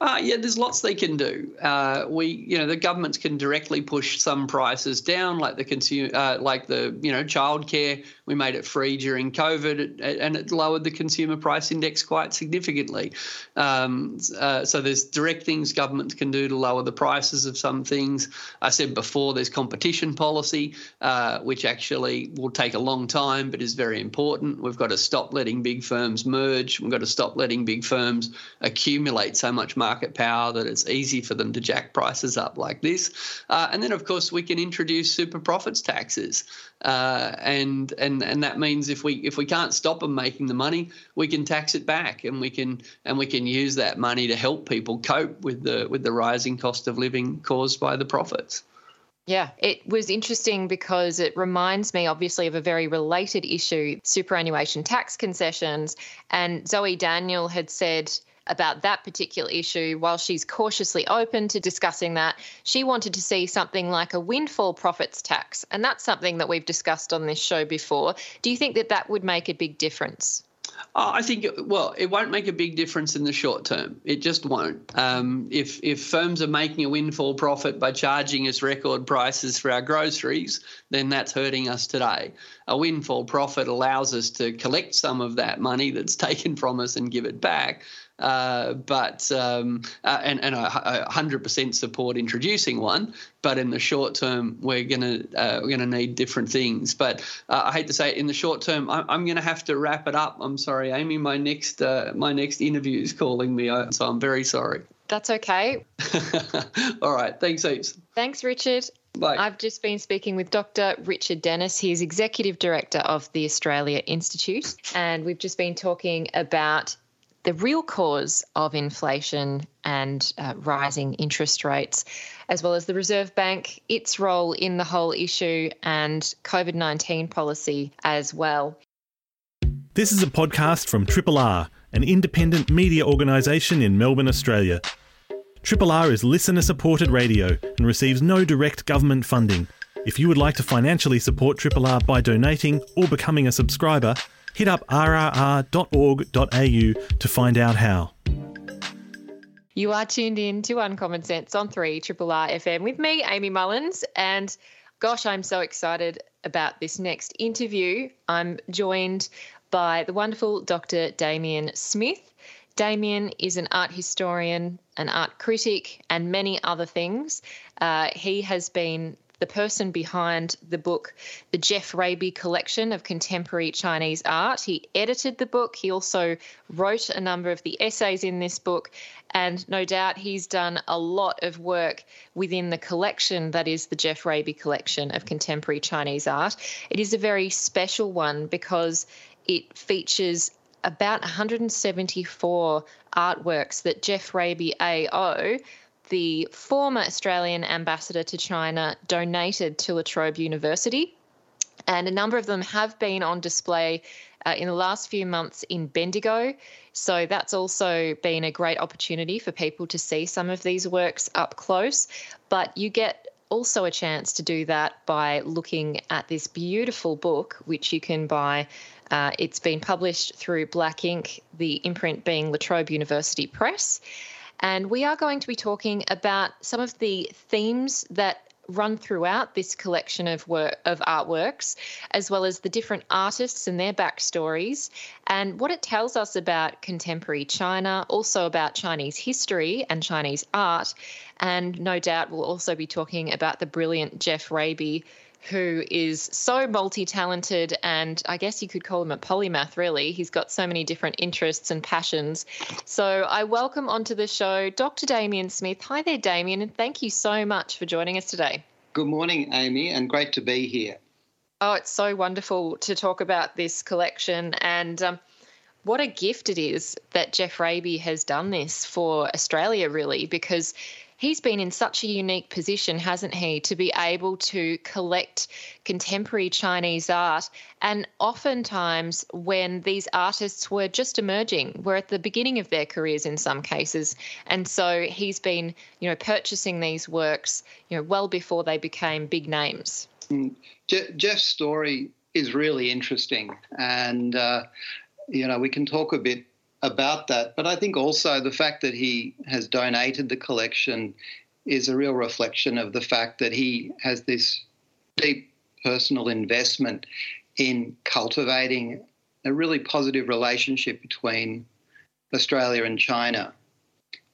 S3: Uh, yeah, there's lots they can do. Uh, we, you know, the governments can directly push some prices down, like the consumer, uh, like the, you know, childcare. We made it free during COVID, and it lowered the consumer price index quite significantly. Um, uh, so there's direct things governments can do to lower the prices of some things. I said before, there's competition policy, uh, which actually will take a long time, but is very important. We've got to stop letting big firms merge. We've got to stop letting big firms accumulate so much money market power that it's easy for them to jack prices up like this. Uh, and then, of course, we can introduce super profits taxes, uh, and and and that means if we if we can't stop them making the money, we can tax it back, and we can and we can use that money to help people cope with the with the rising cost of living caused by the profits.
S2: Yeah, it was interesting because it reminds me, obviously, of a very related issue superannuation tax concessions. And Zoe Daniel had said about that particular issue, while she's cautiously open to discussing that, she wanted to see something like a windfall profits tax. And that's something that we've discussed on this show before. Do you think that that would make a big difference?
S3: Oh, I think well, it won't make a big difference in the short term. It just won't. Um, if if firms are making a windfall profit by charging us record prices for our groceries, then that's hurting us today. A windfall profit allows us to collect some of that money that's taken from us and give it back. Uh, but um, uh, and and I, 100% support introducing one. But in the short term, we're gonna uh, we're gonna need different things. But uh, I hate to say it, in the short term, I, am gonna have to wrap it up. I'm sorry, Amy. My next uh, my next interview is calling me, so I'm very sorry.
S2: That's okay.
S3: All right. Thanks heaps.
S2: Thanks, Richard.
S3: Bye.
S2: I've just been speaking with Dr. Richard Denniss. He's Executive Director of the Australia Institute. And we've just been talking about the real cause of inflation and uh, rising interest rates, as well as the Reserve Bank, its role in the whole issue, and COVID 19 policy as well.
S4: This is a podcast from Triple R, an independent media organisation in Melbourne, Australia. Triple R is listener supported radio and receives no direct government funding. If you would like to financially support Triple R by donating or becoming a subscriber, hit up rrr.org.au to find out how.
S2: You are tuned in to Uncommon Sense on 3 Triple R FM with me, Amy Mullins. And gosh, I'm so excited about this next interview. I'm joined by the wonderful Dr. Damian Smith. Damian is an art historian, an art critic, and many other things. Uh, he has been the person behind the book, the Geoff Raby Collection of Contemporary Chinese Art. He edited the book. He also wrote a number of the essays in this book. And no doubt he's done a lot of work within the collection that is the Geoff Raby Collection of Contemporary Chinese Art. It is a very special one because it features about 174 artworks that Geoff Raby AO the former Australian ambassador to China donated to La Trobe University. And a number of them have been on display uh, in the last few months in Bendigo. So that's also been a great opportunity for people to see some of these works up close. But you get also a chance to do that by looking at this beautiful book, which you can buy. Uh, it's been published through Black Ink, the imprint being La Trobe University Press. And we are going to be talking about some of the themes that run throughout this collection of work of artworks, as well as the different artists and their backstories, and what it tells us about contemporary China, also about Chinese history and Chinese art, and no doubt we'll also be talking about the brilliant Geoff Raby who is so multi talented and I guess you could call him a polymath, really. He's got so many different interests and passions. So I welcome onto the show Dr. Damian Smith. Hi there, Damian, and thank you so much for joining us today.
S5: Good morning, Amy, and great to be here.
S2: Oh, it's so wonderful to talk about this collection and. Um, what a gift it is that Geoff Raby has done this for Australia, really, because he's been in such a unique position, hasn't he, to be able to collect contemporary Chinese art. And oftentimes, when these artists were just emerging, were at the beginning of their careers in some cases. And so he's been, you know, purchasing these works, you know, well before they became big names.
S5: Mm. Je- Geoff's story is really interesting. And, uh, you know, we can talk a bit about that. But I think also the fact that he has donated the collection is a real reflection of the fact that he has this deep personal investment in cultivating a really positive relationship between Australia and China.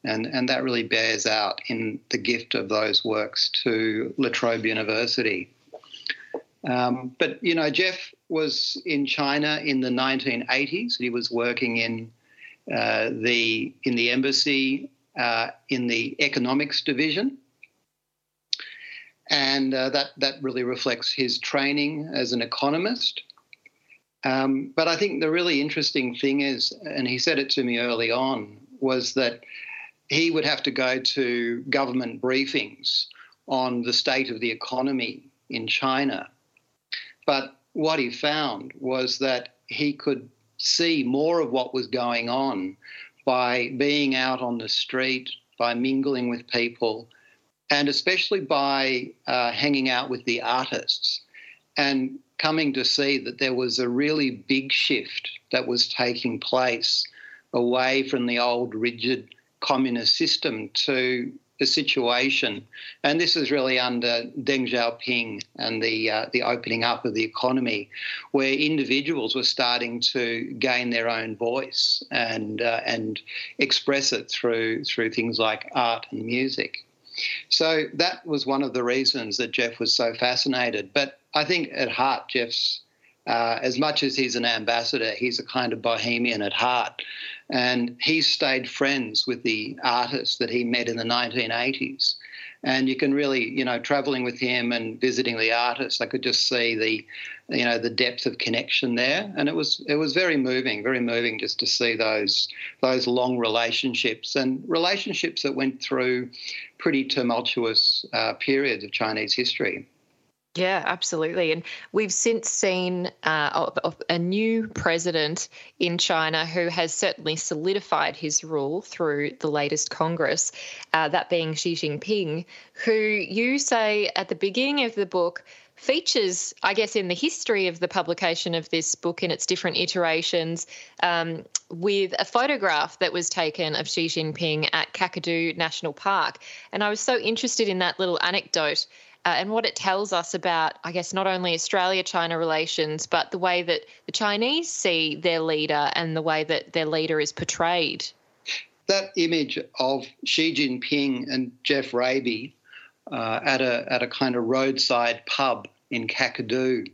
S5: And, and that really bears out in the gift of those works to La Trobe University. Um, but, you know, Geoff was in China in the 1980s. He was working in uh, the, in the embassy uh, in the economics division. And uh, that, that really reflects his training as an economist. Um, but I think the really interesting thing is, and he said it to me early on, was that he would have to go to government briefings on the state of the economy in China. But what he found was that he could see more of what was going on by being out on the street, by mingling with people, and especially by uh, hanging out with the artists and coming to see that there was a really big shift that was taking place away from the old rigid communist system to a situation, and this is really under Deng Xiaoping and the uh, the opening up of the economy, where individuals were starting to gain their own voice and uh, and express it through through things like art and music. So that was one of the reasons that Geoff was so fascinated. But I think at heart, Geoff's uh, as much as he's an ambassador, he's a kind of bohemian at heart. And he stayed friends with the artists that he met in the 1980s. And you can really, you know, traveling with him and visiting the artists, I could just see the, you know, the depth of connection there. And it was it was very moving, very moving just to see those those long relationships and relationships that went through pretty tumultuous uh, periods of Chinese history.
S2: Yeah, absolutely. And we've since seen uh, a new president in China who has certainly solidified his rule through the latest Congress, uh, that being Xi Jinping, who you say at the beginning of the book features, I guess, in the history of the publication of this book in its different iterations, um, with a photograph that was taken of Xi Jinping at Kakadu National Park. And I was so interested in that little anecdote uh, and what it tells us about, I guess, not only Australia China relations, but the way that the Chinese see their leader and the way that their leader is portrayed.
S5: That image of Xi Jinping and Geoff Raby uh, at, a, at a kind of roadside pub in Kakadu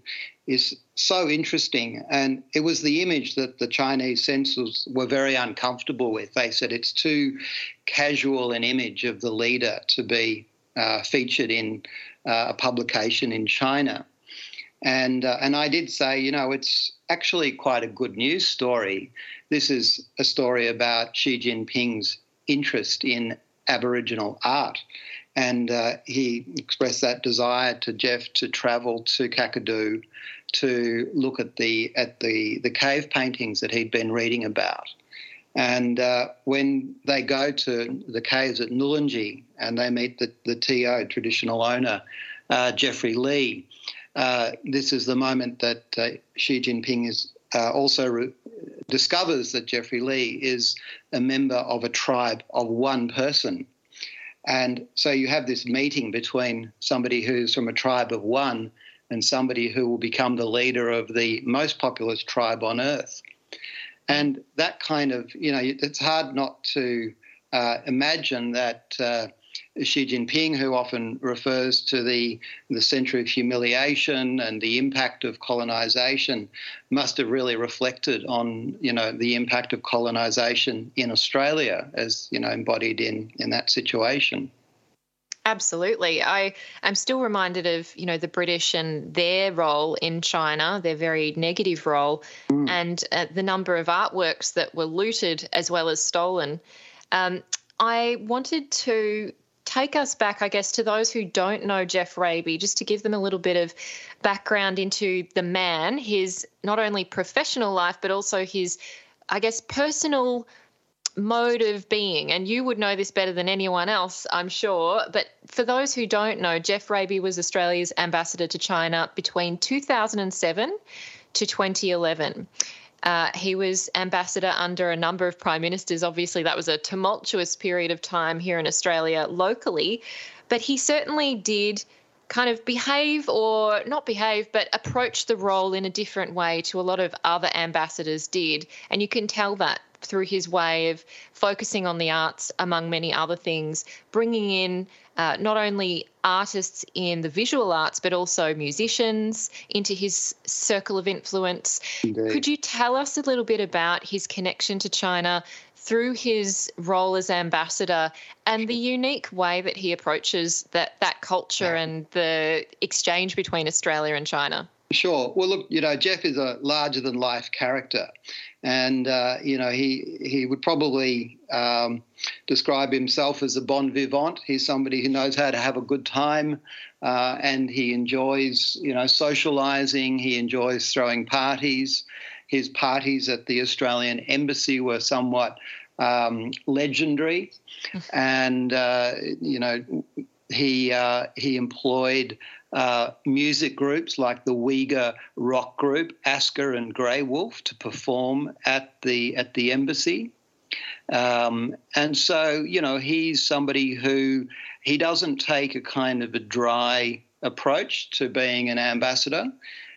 S5: is so interesting. And it was the image that the Chinese censors were very uncomfortable with. They said it's too casual an image of the leader to be uh, featured in uh, a publication in China. And, uh, and I did say, you know, it's actually quite a good news story. This is a story about Xi Jinping's interest in Aboriginal art. And uh, he expressed that desire to Geoff to travel to Kakadu to look at the at the, the cave paintings that he'd been reading about. And uh, when they go to the caves at Nourlangie and they meet the, the TO, traditional owner, uh, Jeffrey Lee, uh, this is the moment that uh, Xi Jinping is uh, also re- discovers that Jeffrey Lee is a member of a tribe of one person. And so you have this meeting between somebody who's from a tribe of one and somebody who will become the leader of the most populous tribe on earth. And that kind of, you know, it's hard not to uh, imagine that uh, Xi Jinping, who often refers to the, the century of humiliation and the impact of colonization, must have really reflected on, you know, the impact of colonization in Australia as, you know, embodied in, in that situation.
S2: Absolutely. I am still reminded of, you know, the British and their role in China, their very negative role, mm. and uh, the number of artworks that were looted as well as stolen. Um, I wanted to take us back, I guess, to those who don't know Geoff Raby, just to give them a little bit of background into the man, his not only professional life, but also his, I guess, personal mode of being, and you would know this better than anyone else, I'm sure. But for those who don't know, Geoff Raby was Australia's ambassador to China between 2007 to 2011. Uh, he was ambassador under a number of prime ministers. Obviously, that was a tumultuous period of time here in Australia locally, but he certainly did kind of behave or not behave, but approach the role in a different way to a lot of other ambassadors did. And you can tell that through his way of focusing on the arts, among many other things, bringing in uh, not only artists in the visual arts, but also musicians into his circle of influence. Indeed. Could you tell us a little bit about his connection to China through his role as ambassador and the unique way that he approaches that, that culture and the exchange between Australia and China?
S5: Sure. Well, look, you know, Geoff is a larger than life character and uh, you know he he would probably um, describe himself as a bon vivant. He's somebody who knows how to have a good time, uh, and he enjoys you know socialising. He enjoys throwing parties. His parties at the Australian Embassy were somewhat um, legendary, and uh, you know he uh, he employed uh, music groups like the Uyghur rock group Asker and Grey Wolf to perform at the at the embassy. Um, and so, you know, he's somebody who he doesn't take a kind of a dry approach to being an ambassador,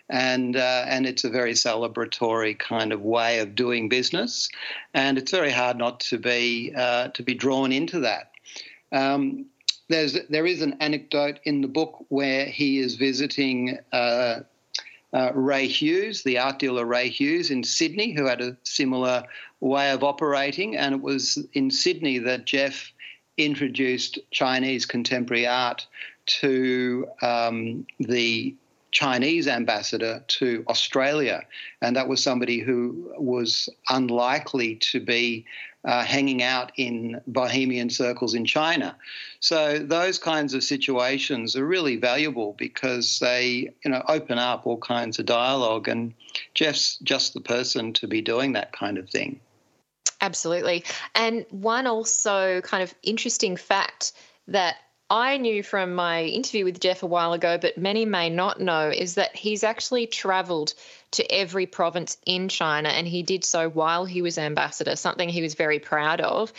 S5: and uh, and it's a very celebratory kind of way of doing business, and it's very hard not to be uh, to be drawn into that. Um, there's there is an anecdote in the book where he is visiting uh, uh, Ray Hughes, the art dealer Ray Hughes in Sydney, who had a similar way of operating, and it was in Sydney that Geoff introduced Chinese contemporary art to um, the Chinese ambassador to Australia, and that was somebody who was unlikely to be uh, hanging out in bohemian circles in China. So those kinds of situations are really valuable because they, you know, open up all kinds of dialogue, and Geoff's just the person to be doing that kind of thing.
S2: Absolutely, and one also kind of interesting fact that I knew from my interview with Geoff a while ago, but many may not know, is that he's actually traveled to every province in China and he did so while he was ambassador, something he was very proud of.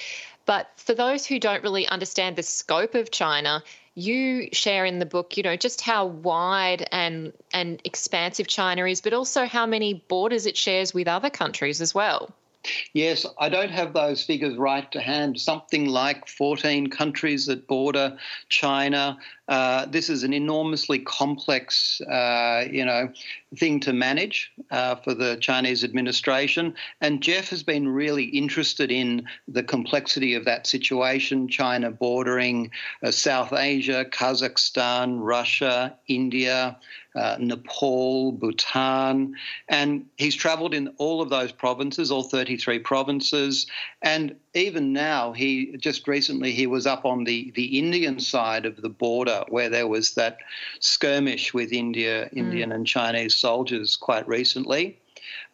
S2: But for those who don't really understand the scope of China, you share in the book, you know, just how wide and and expansive China is, but also how many borders it shares with other countries as well.
S5: Yes, I don't have those figures right to hand. Something like 14 countries that border China. Uh, this is an enormously complex, uh, you know, thing to manage uh, for the Chinese administration. And Geoff has been really interested in the complexity of that situation. China bordering uh, South Asia, Kazakhstan, Russia, India uh, Nepal, Bhutan, and he's travelled in all of those provinces, all 33 provinces. And even now, he just recently he was up on the the Indian side of the border where there was that skirmish with India, mm. Indian and Chinese soldiers quite recently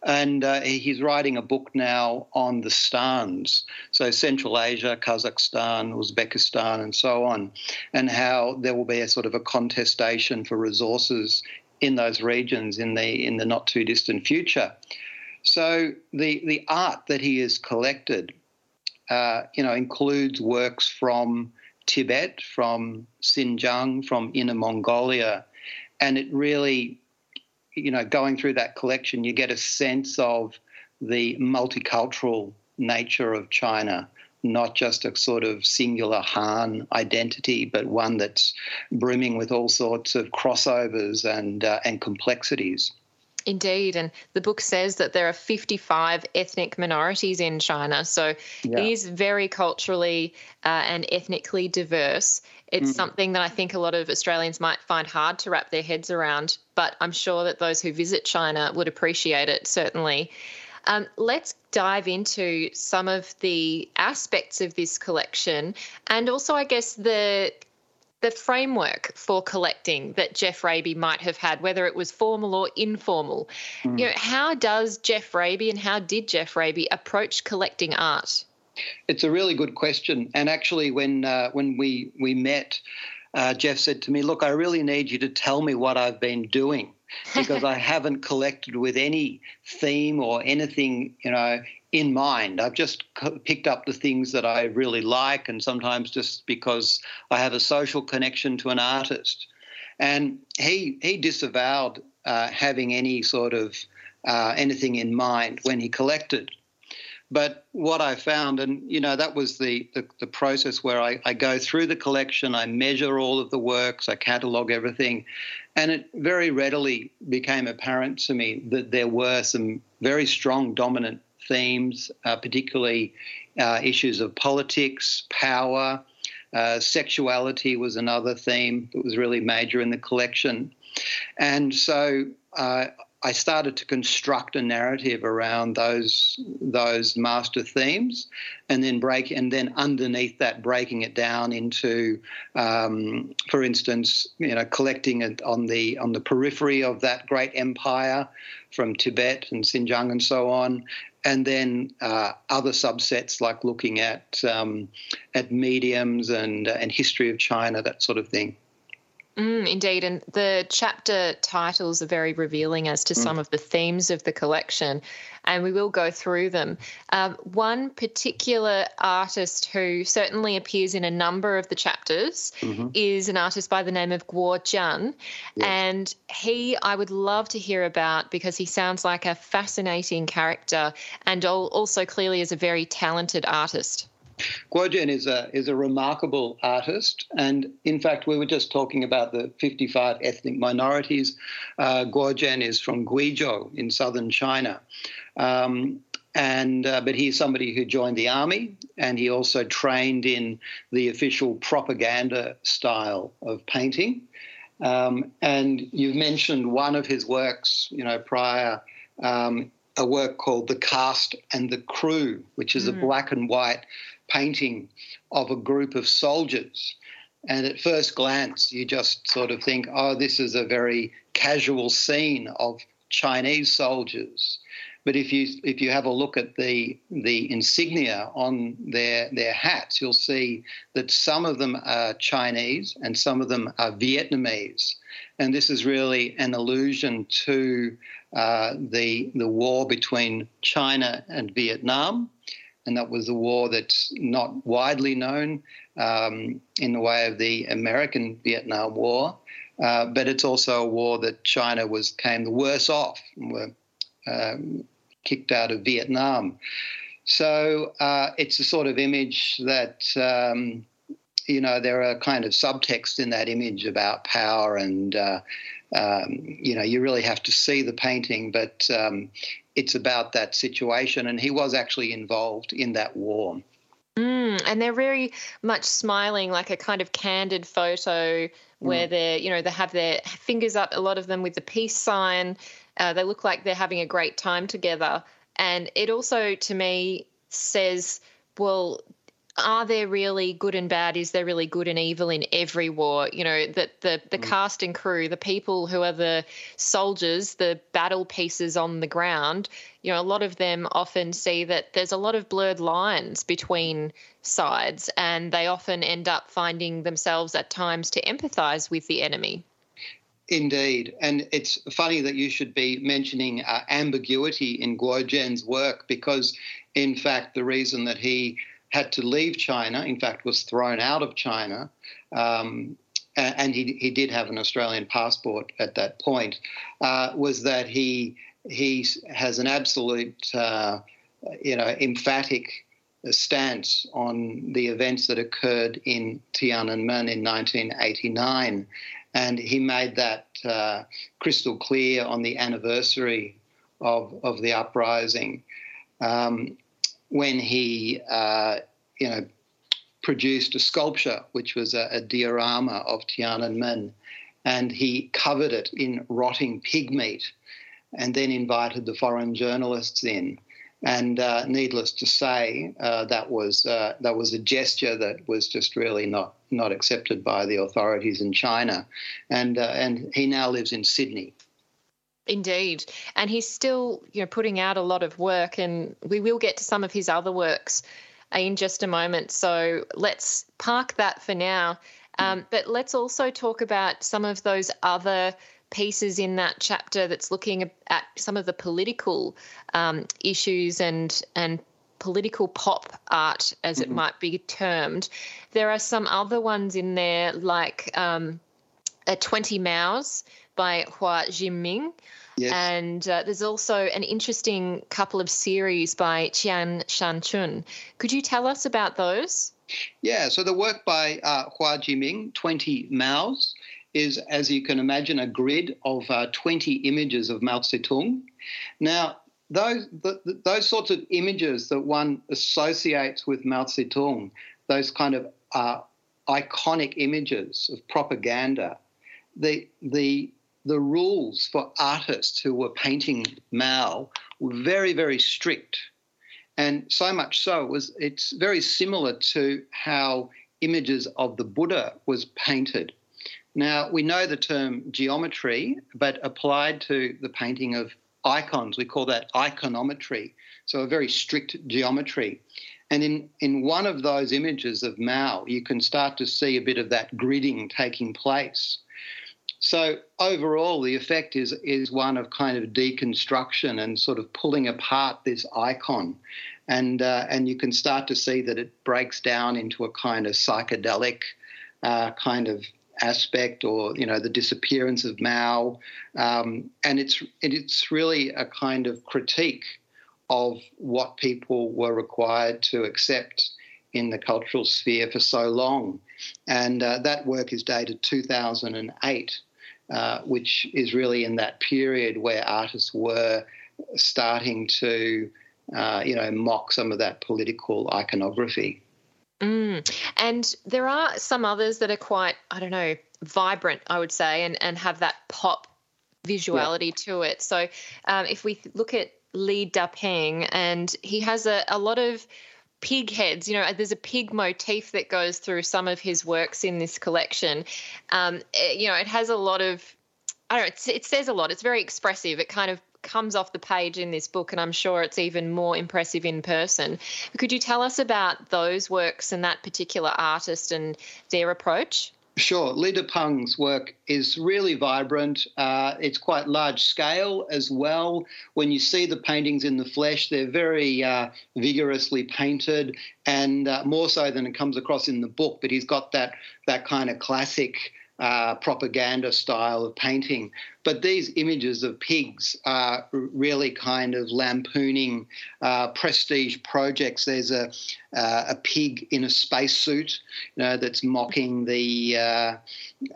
S5: and uh, he's writing a book now on the stans, so Central Asia, Kazakhstan, Uzbekistan, and so on, and how there will be a sort of a contestation for resources in those regions in the in the not too distant future. So the the art that he has collected, uh, you know, includes works from Tibet, from Xinjiang, from Inner Mongolia, and it really you know, going through that collection, you get a sense of the multicultural nature of China, not just a sort of singular Han identity, but one that's brimming with all sorts of crossovers and uh, and complexities.
S2: Indeed, and the book says that there are 55 ethnic minorities in China, so yeah. it is very culturally uh, and ethnically diverse. It's mm. something that I think a lot of Australians might find hard to wrap their heads around, but I'm sure that those who visit China would appreciate it, certainly. Um, let's dive into some of the aspects of this collection and also, I guess, the the framework for collecting that Geoff Raby might have had, whether it was formal or informal. Mm. You know, how does Geoff Raby and how did Geoff Raby approach collecting art?
S5: It's a really good question, and actually, when uh, when we we met, uh, Geoff said to me, "Look, I really need you to tell me what I've been doing." because I haven't collected with any theme or anything, you know, in mind. I've just picked up the things that I really like, and sometimes just because I have a social connection to an artist. And he he disavowed uh, having any sort of uh, anything in mind when he collected. But what I found, and you know, that was the, the, the process where I, I, go through the collection, I measure all of the works, I catalogue everything, and it very readily became apparent to me that there were some very strong dominant themes, uh, particularly uh, issues of politics, power, uh, sexuality was another theme that was really major in the collection. And so uh, I started to construct a narrative around those those master themes, and then break and then underneath that, breaking it down into, um, for instance, you know, collecting it on the on the periphery of that great empire, from Tibet and Xinjiang and so on, and then uh, other subsets like looking at um, at mediums and and history of China, that sort of thing.
S2: Mm, indeed. And the chapter titles are very revealing as to mm. some of the themes of the collection, and we will go through them. Um, one particular artist who certainly appears in a number of the chapters mm-hmm. is an artist by the name of Guo Jian. Yes. And he, I would love to hear about because he sounds like a fascinating character and also clearly is a very talented artist.
S5: Guo Jian is a is a remarkable artist, and in fact, we were just talking about the 55 ethnic minorities. Uh, Guo Jian is from Guizhou in southern China. Um, and uh, but he's somebody who joined the army and he also trained in the official propaganda style of painting um, and you've mentioned one of his works you know prior um, a work called the cast and the crew which is mm. a black and white painting of a group of soldiers. And at first glance, you just sort of think, oh, this is a very casual scene of Chinese soldiers. But if you if you have a look at the the insignia on their their hats, you'll see that some of them are Chinese and some of them are Vietnamese, and this is really an allusion to uh, the the war between China and Vietnam, and that was a war that's not widely known um, in the way of the American Vietnam War, uh, but it's also a war that China was came the worse off and were um, kicked out of Vietnam. So uh, it's a sort of image that. Um, you know, there are kind of subtext in that image about power and uh, um, you know, you really have to see the painting, but um, it's about that situation. And he was actually involved in that war.
S2: Mm, and they're very much smiling, like a kind of candid photo where mm. they're, you know, they have their fingers up, a lot of them with the peace sign. Uh, they look like they're having a great time together. And it also, to me, says, well, are there really good and bad? Is there really good and evil in every war? You know, that the, the mm. cast and crew, the people who are the soldiers, the battle pieces on the ground, you know, a lot of them often see that there's a lot of blurred lines between sides, and they often end up finding themselves at times to empathize with the enemy.
S5: Indeed. And it's funny that you should be mentioning uh, ambiguity in Guo Jian's work because, in fact, the reason that he had to leave China, in fact, was thrown out of China. Um, and he, he did have an Australian passport at that point, uh, was that he, he has an absolute, uh, you know, emphatic stance on the events that occurred in Tiananmen in 1989. And he made that uh, crystal clear on the anniversary of, of the uprising. Um, when he, uh, you know, produced a sculpture which was a, a diorama of Tiananmen, and he covered it in rotting pig meat, and then invited the foreign journalists in. And uh, needless to say, uh, that was uh, that was a gesture that was just really not not accepted by the authorities in China, and uh, and he now lives in Sydney.
S2: Indeed. And he's still, you know, putting out a lot of work and we will get to some of his other works in just a moment. So let's park that for now. Um, but let's also talk about some of those other pieces in that chapter that's looking at some of the political um, issues and and political pop art, as mm-hmm. it might be termed. There are some other ones in there, like um, a 20 Maos by Hua Jinming. Yes. And uh, there's also an interesting couple of series by Chiang Shan-chun. Could you tell us about those?
S5: Yeah, so the work by uh, Hua Jinming, 20 Maos, is, as you can imagine, a grid of uh, 20 images of Mao Zedong. Now, those the, those sorts of images that one associates with Mao Zedong, those kind of uh, iconic images of propaganda, the the the rules for artists who were painting Mao were very very strict, and so much so was it's very similar to how images of the Buddha was painted. Now we know the term geometry, but applied to the painting of icons. We call that iconometry, so a very strict geometry. And in, in one of those images of Mao, you can start to see a bit of that gridding taking place. So overall, the effect is is one of kind of deconstruction and sort of pulling apart this icon, and uh, and you can start to see that it breaks down into a kind of psychedelic uh, kind of aspect or you know the disappearance of Mao, um, and it's it's really a kind of critique of what people were required to accept in the cultural sphere for so long, and uh, that work is dated 2008, uh, which is really in that period where artists were starting to uh, you know mock some of that political iconography.
S2: Mm. And there are some others that are quite, I don't know, vibrant, I would say, and, and have that pop visuality yeah. to it. So um, if we look at Li Dapeng, and he has a, a lot of pig heads. You know, there's a pig motif that goes through some of his works in this collection. Um, it, eh, you know, it has a lot of, I don't know, it says a lot. It's very expressive. It kind of comes off the page in this book, and I'm sure it's even more impressive in person. Could you tell us about those works and that particular artist and their approach?
S5: Sure. Li Dapeng's work is really vibrant. Uh, it's quite large scale as well. When you see the paintings in the flesh, they're very uh, vigorously painted, and uh, more so than it comes across in the book. But he's got that that kind of classic uh, propaganda style of painting. But these images of pigs are really kind of lampooning uh, prestige projects. There's a uh, a pig in a spacesuit, you know, that's mocking the uh,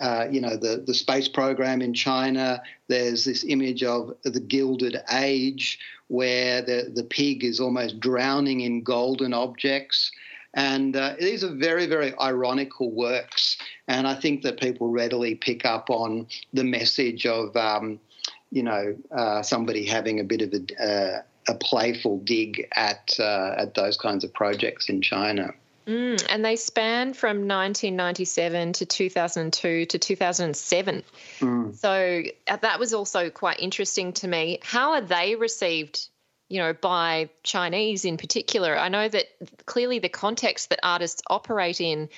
S5: uh, you know the the space program in China. There's this image of the Gilded Age where the the pig is almost drowning in golden objects. And uh, these are very, very ironical works. And I think that people readily pick up on the message of, um, you know, uh, somebody having a bit of a, uh, a playful dig at, uh, at those kinds of projects in China.
S2: Mm, and they span from 1997 to 2002 to 2007. Mm. So uh, that was also quite interesting to me. How are they received you know, by Chinese in particular. I know that clearly the context that artists operate in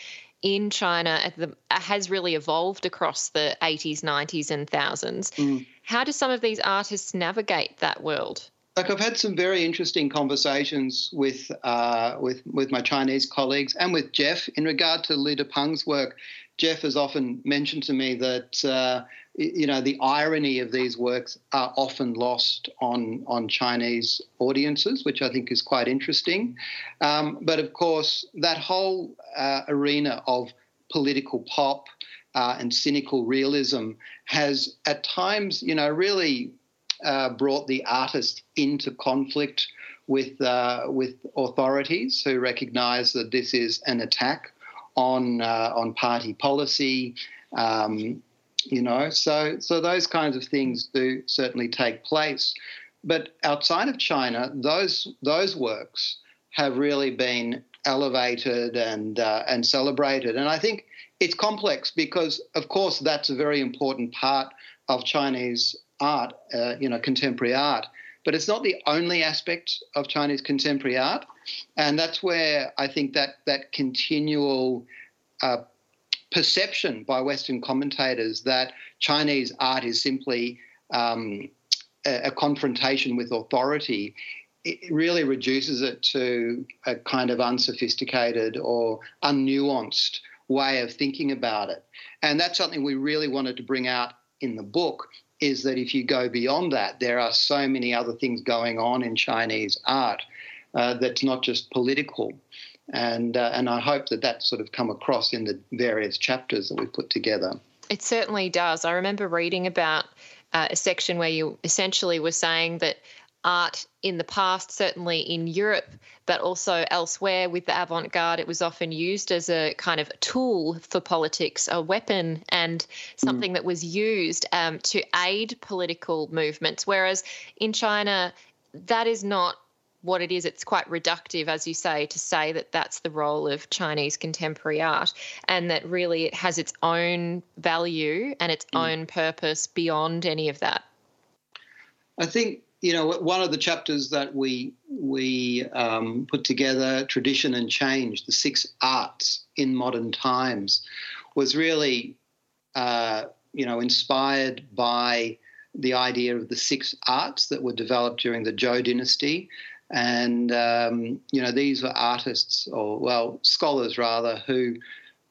S2: in China the, has really evolved across the 80s, 90s, and thousands. Mm. How do some of these artists navigate that world?
S5: Like I've had some very interesting conversations with uh, with with my Chinese colleagues and with Geoff in regard to Li Dapeng's work. Geoff has often mentioned to me that uh, you know the irony of these works are often lost on on Chinese audiences, which I think is quite interesting. Um, but of course, that whole uh, arena of political pop uh, and cynical realism has, at times, you know, really uh, brought the artist into conflict with uh, with authorities who recognise that this is an attack on uh, on party policy. Um, you know, so so those kinds of things do certainly take place. But outside of China, those those works have really been elevated and uh, and celebrated. And I think it's complex because, of course, that's a very important part of Chinese art, uh, you know, contemporary art. But it's not the only aspect of Chinese contemporary art, and that's where I think that that continual uh, perception by Western commentators that Chinese art is simply um, a, a confrontation with authority it really reduces it to a kind of unsophisticated or unnuanced way of thinking about it. And that's something we really wanted to bring out in the book is that if you go beyond that, there are so many other things going on in Chinese art uh, that's not just political. And, uh, and I hope that that's sort of come across in the various chapters that we've put together.
S2: It certainly does. I remember reading about uh, a section where you essentially were saying that art in the past, certainly in Europe, but also elsewhere with the avant garde, it was often used as a kind of tool for politics, a weapon, and something mm. that was used um, to aid political movements. Whereas in China, that is not what it is. It's quite reductive, as you say, to say that that's the role of Chinese contemporary art and that really it has its own value and its mm. own purpose beyond any of that.
S5: I think you know, one of the chapters that we we um, put together, tradition and change, the six arts in modern times, was really, uh, you know, inspired by the idea of the six arts that were developed during the Zhou dynasty, and um, you know, these were artists or well, scholars rather, who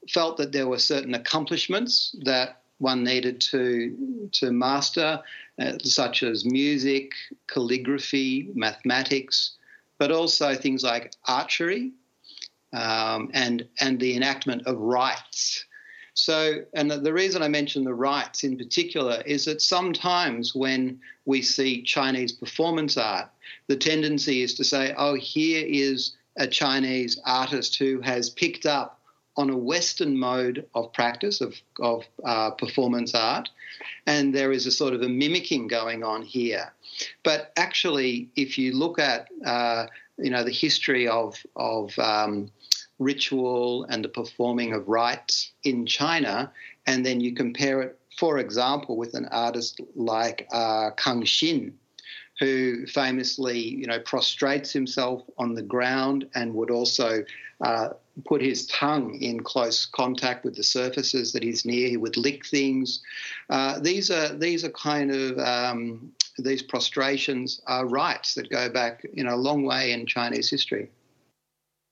S5: felt that there were certain accomplishments that one needed to to master uh, such as music, calligraphy, mathematics, but also things like archery um, and, and the enactment of rites. So, and the reason I mention the rites in particular is that sometimes when we see Chinese performance art, the tendency is to say, oh, here is a Chinese artist who has picked up on a Western mode of practice of, of uh, performance art, and there is a sort of a mimicking going on here. But actually, if you look at uh, you know the history of of um, ritual and the performing of rites in China, and then you compare it, for example, with an artist like uh, Cang Xin, who famously, you know, prostrates himself on the ground and would also uh, put his tongue in close contact with the surfaces that he's near. He would lick things. Uh, these are these are kind of um, these prostrations are rites that go back, you know, a long way in Chinese history.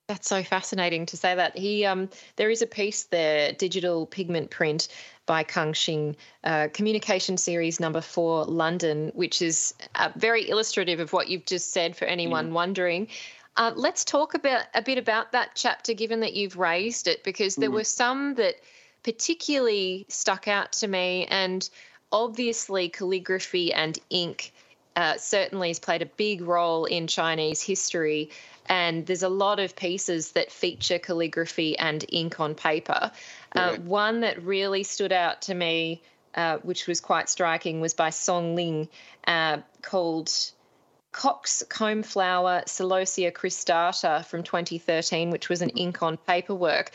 S2: That's so fascinating to say that. He um, there is a piece there, digital pigment print by Cang Xin, uh, Communication Series Number Four, London, which is uh, very illustrative of what you've just said for anyone mm. wondering. Uh, let's talk about a bit about that chapter, given that you've raised it, because there mm. were some that particularly stuck out to me, and obviously calligraphy and ink uh, certainly has played a big role in Chinese history. And there's a lot of pieces that feature calligraphy and ink on paper. Uh, one that really stood out to me, uh, which was quite striking, was by Song Ling, uh, called Cox Comb Flower Celosia cristata from 2013, which was an ink on paperwork.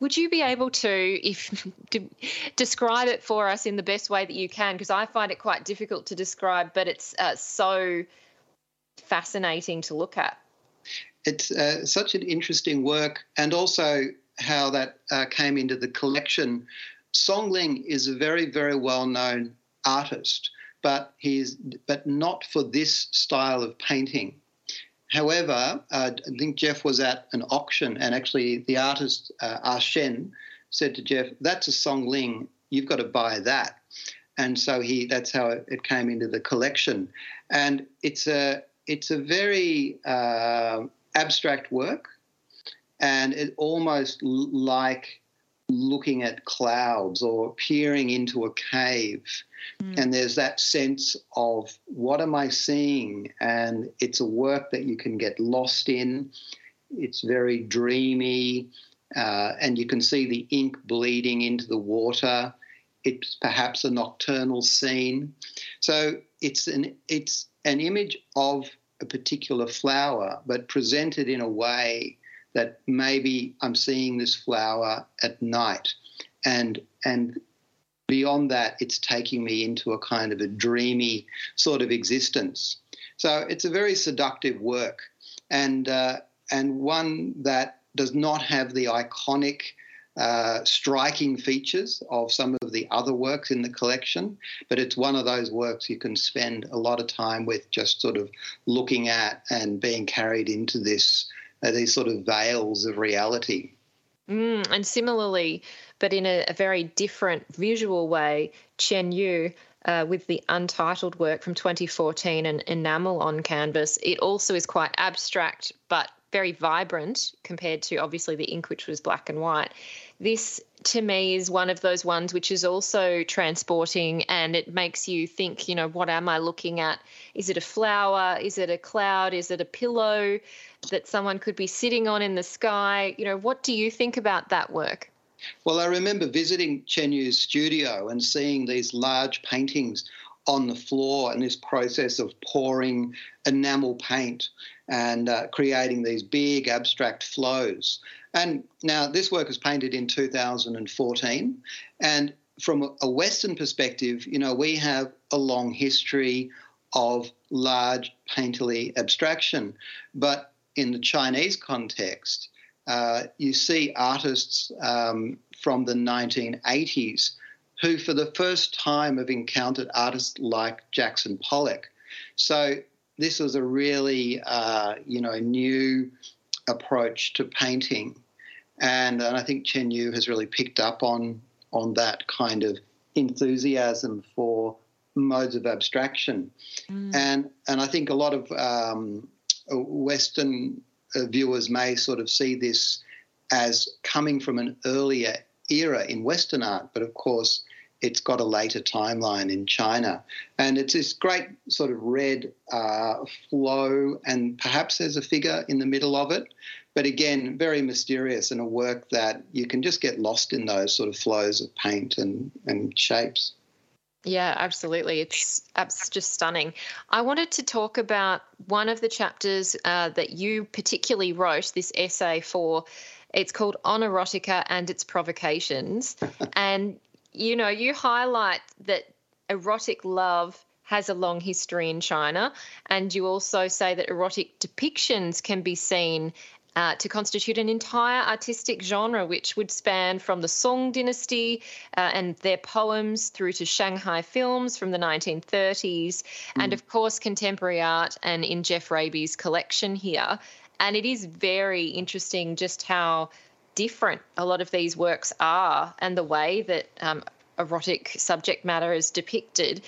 S2: Would you be able to, if to describe it for us in the best way that you can? Because I find it quite difficult to describe, but it's uh, so fascinating to look at.
S5: It's uh, such an interesting work, and also how that uh, came into the collection. Song Ling is a very, very well known artist, but he's but not for this style of painting. However, uh, I think Geoff was at an auction, and actually the artist uh, Ah Shen said to Geoff, "That's a Song Ling. You've got to buy that." And so he that's how it came into the collection, and it's a it's a very uh, abstract work and it almost like looking at clouds or peering into a cave. Mm. And there's that sense of what am I seeing? And it's a work that you can get lost in. It's very dreamy, uh, and you can see the ink bleeding into the water. It's perhaps a nocturnal scene. So it's an it's an image of a particular flower, but presented in a way that maybe I'm seeing this flower at night, and and beyond that, it's taking me into a kind of a dreamy sort of existence. So it's a very seductive work, and uh, and one that does not have the iconic uh, striking features of some of the other works in the collection, but it's one of those works you can spend a lot of time with just sort of looking at and being carried into this uh, these sort of veils of reality.
S2: Mm, and similarly, but in a, a, very different visual way, Chen Yu, uh, with the untitled work from 2014 and Enamel on Canvas, it also is quite abstract but very vibrant compared to obviously the ink, which was black and white. This to me is one of those ones which is also transporting and it makes you think, you know, what am I looking at? Is it a flower? Is it a cloud? Is it a pillow that someone could be sitting on in the sky? You know, what do you think about that work?
S5: Well, I remember visiting Chen Yu's studio and seeing these large paintings on the floor and this process of pouring enamel paint and uh, creating these big abstract flows. And now this work was painted in 2014. And from a Western perspective, you know, we have a long history of large painterly abstraction. But in the Chinese context, uh, you see artists um, from the 1980s who, for the first time, have encountered artists like Jackson Pollock. So this was a really, uh, you know, new approach to painting, and, and I think Chen Yu has really picked up on on that kind of enthusiasm for modes of abstraction, mm. and and I think a lot of um, Western viewers may sort of see this as coming from an earlier era in Western art, but of course it's got a later timeline in China. And it's this great sort of red uh, flow, and perhaps there's a figure in the middle of it. But again, very mysterious and a work that you can just get lost in those sort of flows of paint and, and shapes.
S2: Yeah, absolutely. It's, it's just stunning. I wanted to talk about one of the chapters uh, that you particularly wrote, this essay for. It's called On Erotica and Its Provocations. and you know, you highlight that erotic love has a long history in China, and you also say that erotic depictions can be seen uh, to constitute an entire artistic genre, which would span from the Song dynasty uh, and their poems through to Shanghai films from the 1930s, mm. and of course, contemporary art and in Geoff Raby's collection here. And it is very interesting just how different a lot of these works are and the way that um, erotic subject matter is depicted.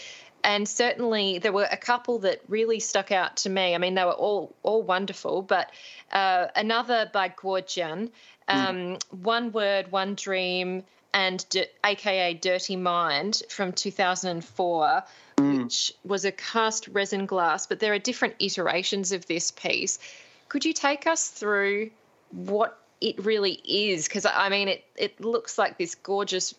S2: And certainly, there were a couple that really stuck out to me. I mean, they were all all wonderful, but uh, another by Guo Jian, hmm. um, mm. One World, One Dream, and D- AKA Dirty Mind from 2004, mm. which was a cast resin glass. But there are different iterations of this piece. Could you take us through what it really is because I mean it it looks like this gorgeous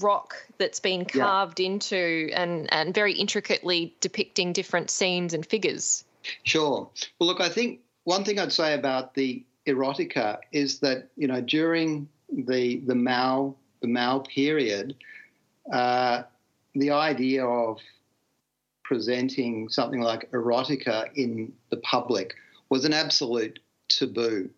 S2: rock that's been carved yeah. into and and very intricately depicting different scenes and figures.
S5: Sure. Well, look, I think one thing I'd say about the erotica is that you know during the the Mao the Mao period, uh, the idea of presenting something like erotica in the public was an absolute taboo.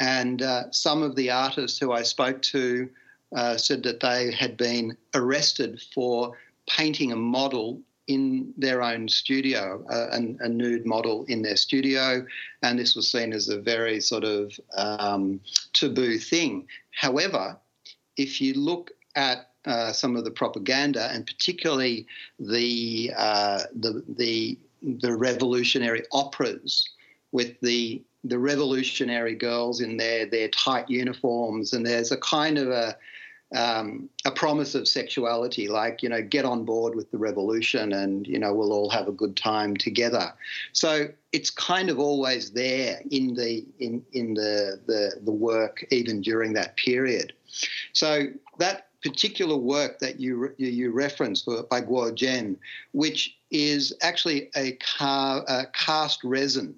S5: And uh, some of the artists who I spoke to uh, said that they had been arrested for painting a model in their own studio, uh, a, a, nude model in their studio, and this was seen as a very sort of um, taboo thing. However, if you look at uh, some of the propaganda, and particularly the uh, the the the revolutionary operas with the the revolutionary girls in their their tight uniforms, and there's a kind of a um, a promise of sexuality, like you know, get on board with the revolution, and you know, we'll all have a good time together. So it's kind of always there in the in in the the, the work, even during that period. So that particular work that you you, you referenced by Guo Jian, which is actually a, car, a cast resin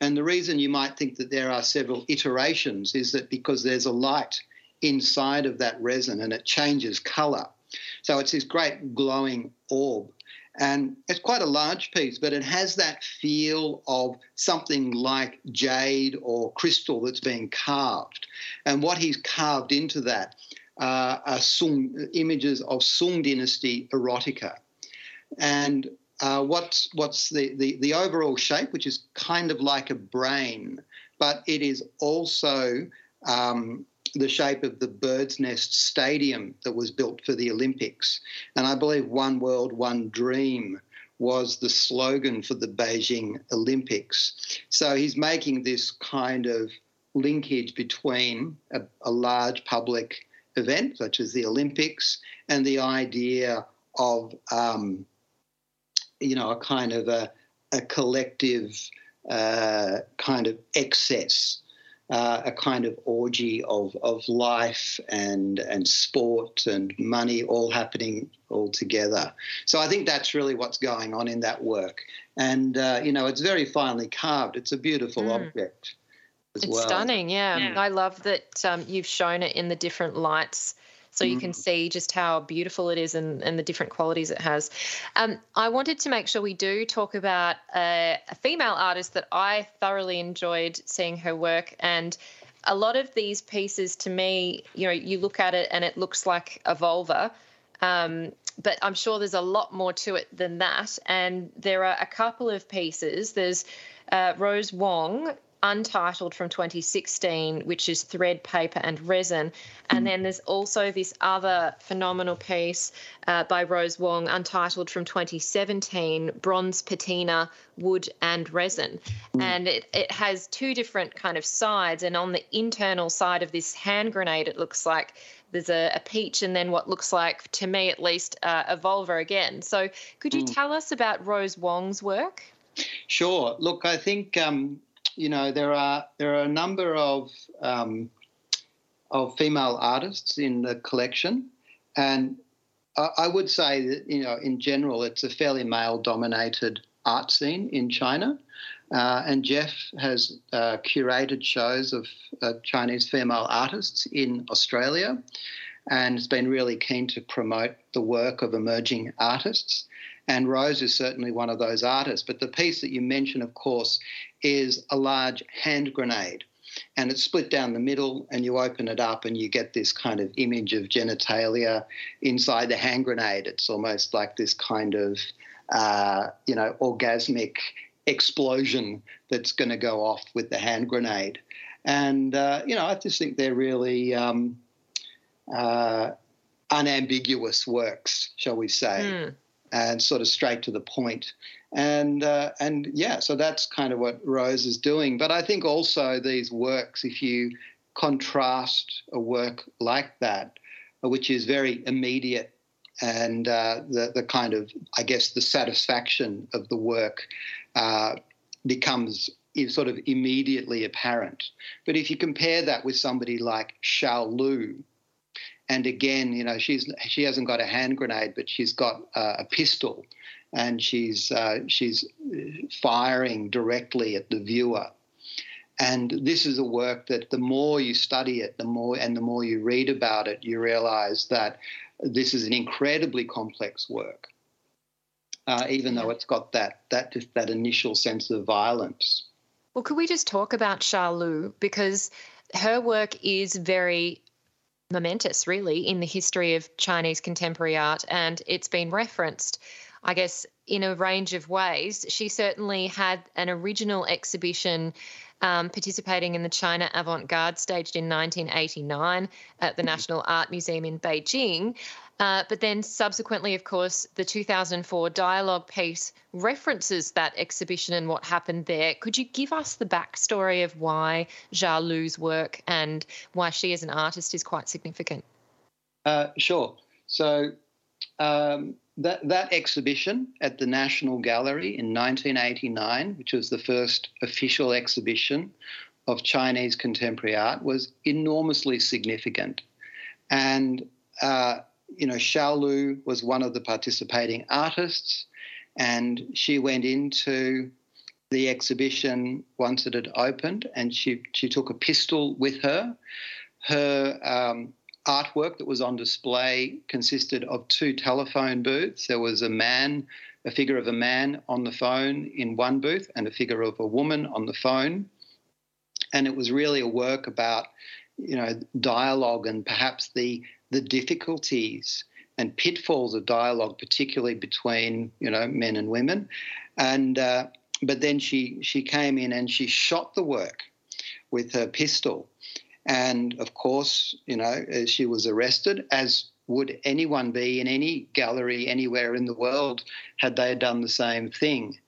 S5: and the reason you might think that there are several iterations is that because there's a light inside of that resin and it changes color. So it's this great glowing orb. And it's quite a large piece, but it has that feel of something like jade or crystal that's being carved. And what he's carved into that uh, are Sung, images of Sung dynasty erotica. And uh, what's what's the, the, the overall shape, which is kind of like a brain, but it is also um, the shape of the Bird's Nest Stadium that was built for the Olympics. And I believe One World, One Dream was the slogan for the Beijing Olympics. So he's making this kind of linkage between a, a large public event, such as the Olympics, and the idea of, um, you know, a kind of a, a collective uh, kind of excess uh, a kind of orgy of, of life and and sport and money all happening all together. So I think that's really what's going on in that work. And uh, you know, it's very finely carved. It's a beautiful mm. object.
S2: it's
S5: well.
S2: stunning, yeah. yeah. I love that um, you've shown it in the different lights so you can mm. see just how beautiful it is and, and the different qualities it has. Um, I wanted to make sure we do talk about a, a female artist that I thoroughly enjoyed seeing her work and a lot of these pieces to me, you know, you look at it and it looks like a vulva. Um, but I'm sure there's a lot more to it than that. And there are a couple of pieces. There's uh, Rose Wong, Untitled from 2016, which is thread, paper, and resin. And then there's also this other phenomenal piece uh, by Rose Wong, Untitled from 2017, Bronze Patina, Wood, and Resin. And it, it has two different kind of sides. And on the internal side of this hand grenade, it looks like there's a, a, peach and then what looks like, to me at least, uh, a vulva again. So could you mm. tell us about Rose Wong's work?
S5: Sure. Look, I think um, you know, there are there are a number of um, of female artists in the collection, and I, I would say that you know, in general, it's a fairly male-dominated art scene in China. Uh, and Geoff has uh, curated shows of uh, Chinese female artists in Australia and has been really keen to promote the work of emerging artists. And Rose is certainly one of those artists. But the piece that you mentioned, of course, is a large hand grenade. And it's split down the middle, and you open it up, and you get this kind of image of genitalia inside the hand grenade. It's almost like this kind of, uh, you know, orgasmic explosion that's going to go off with the hand grenade. And, uh, you know, I just think they're really um, uh, unambiguous works, shall we say. Mm and sort of straight to the point. And uh, and yeah, so that's kind of what Rose is doing. But I think also these works, if you contrast a work like that, which is very immediate and uh, the the kind of I guess the satisfaction of the work uh, becomes is sort of immediately apparent. But if you compare that with somebody like Xiao Lu, and again, you know, she's she hasn't got a hand grenade, but she's got uh, a pistol, and she's uh, she's firing directly at the viewer. And this is a work that the more you study it, the more and the more you read about it, you realise that this is an incredibly complex work. Uh, even though it's got that that just that initial sense of violence.
S2: Well, could we just talk about Lu because her work is very momentous, really, in the history of Chinese contemporary art, and it's been referenced, I guess, in a range of ways. She certainly had an original exhibition um, participating in the China Avant Garde staged in 1989 at the National Art Museum in Beijing. Uh, but then subsequently, of course, the 2004 dialogue piece references that exhibition and what happened there. Could you give us the backstory of why Xiao Lu's work and why she as an artist is quite significant?
S5: Uh, sure. So um, that, that exhibition at the National Gallery in 1989, which was the first official exhibition of Chinese contemporary art, was enormously significant. And uh, you know, Xiao Lu was one of the participating artists, and she went into the exhibition once it had opened, and she she took a pistol with her. Her um, artwork that was on display consisted of two telephone booths. There was a man, a figure of a man on the phone in one booth, and a figure of a woman on the phone. And it was really a work about, you know, dialogue and perhaps the the difficulties and pitfalls of dialogue, particularly between you know men and women. And uh, but then she she came in and she shot the work with her pistol and of course, you know, she was arrested, as would anyone be in any gallery anywhere in the world had they done the same thing.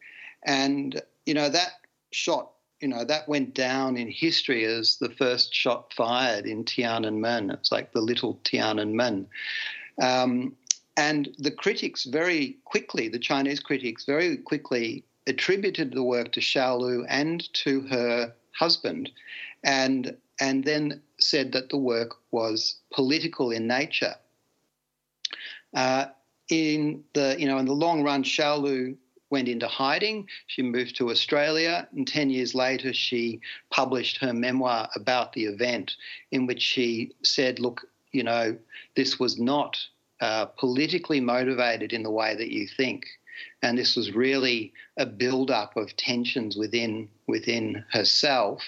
S5: And, you know, that shot, you know, that went down in history as the first shot fired in Tiananmen. It's like the little Tiananmen. Um, and the critics very quickly, the Chinese critics very quickly attributed the work to Xiaolu and to her husband. And and then said that the work was political in nature. Uh, in the you know in the long run, Xiaolu went into hiding. She moved to Australia, and ten years later, she published her memoir about the event, in which she said, "Look, you know, this was not uh, politically motivated in the way that you think." And this was really a build-up of tensions within within herself,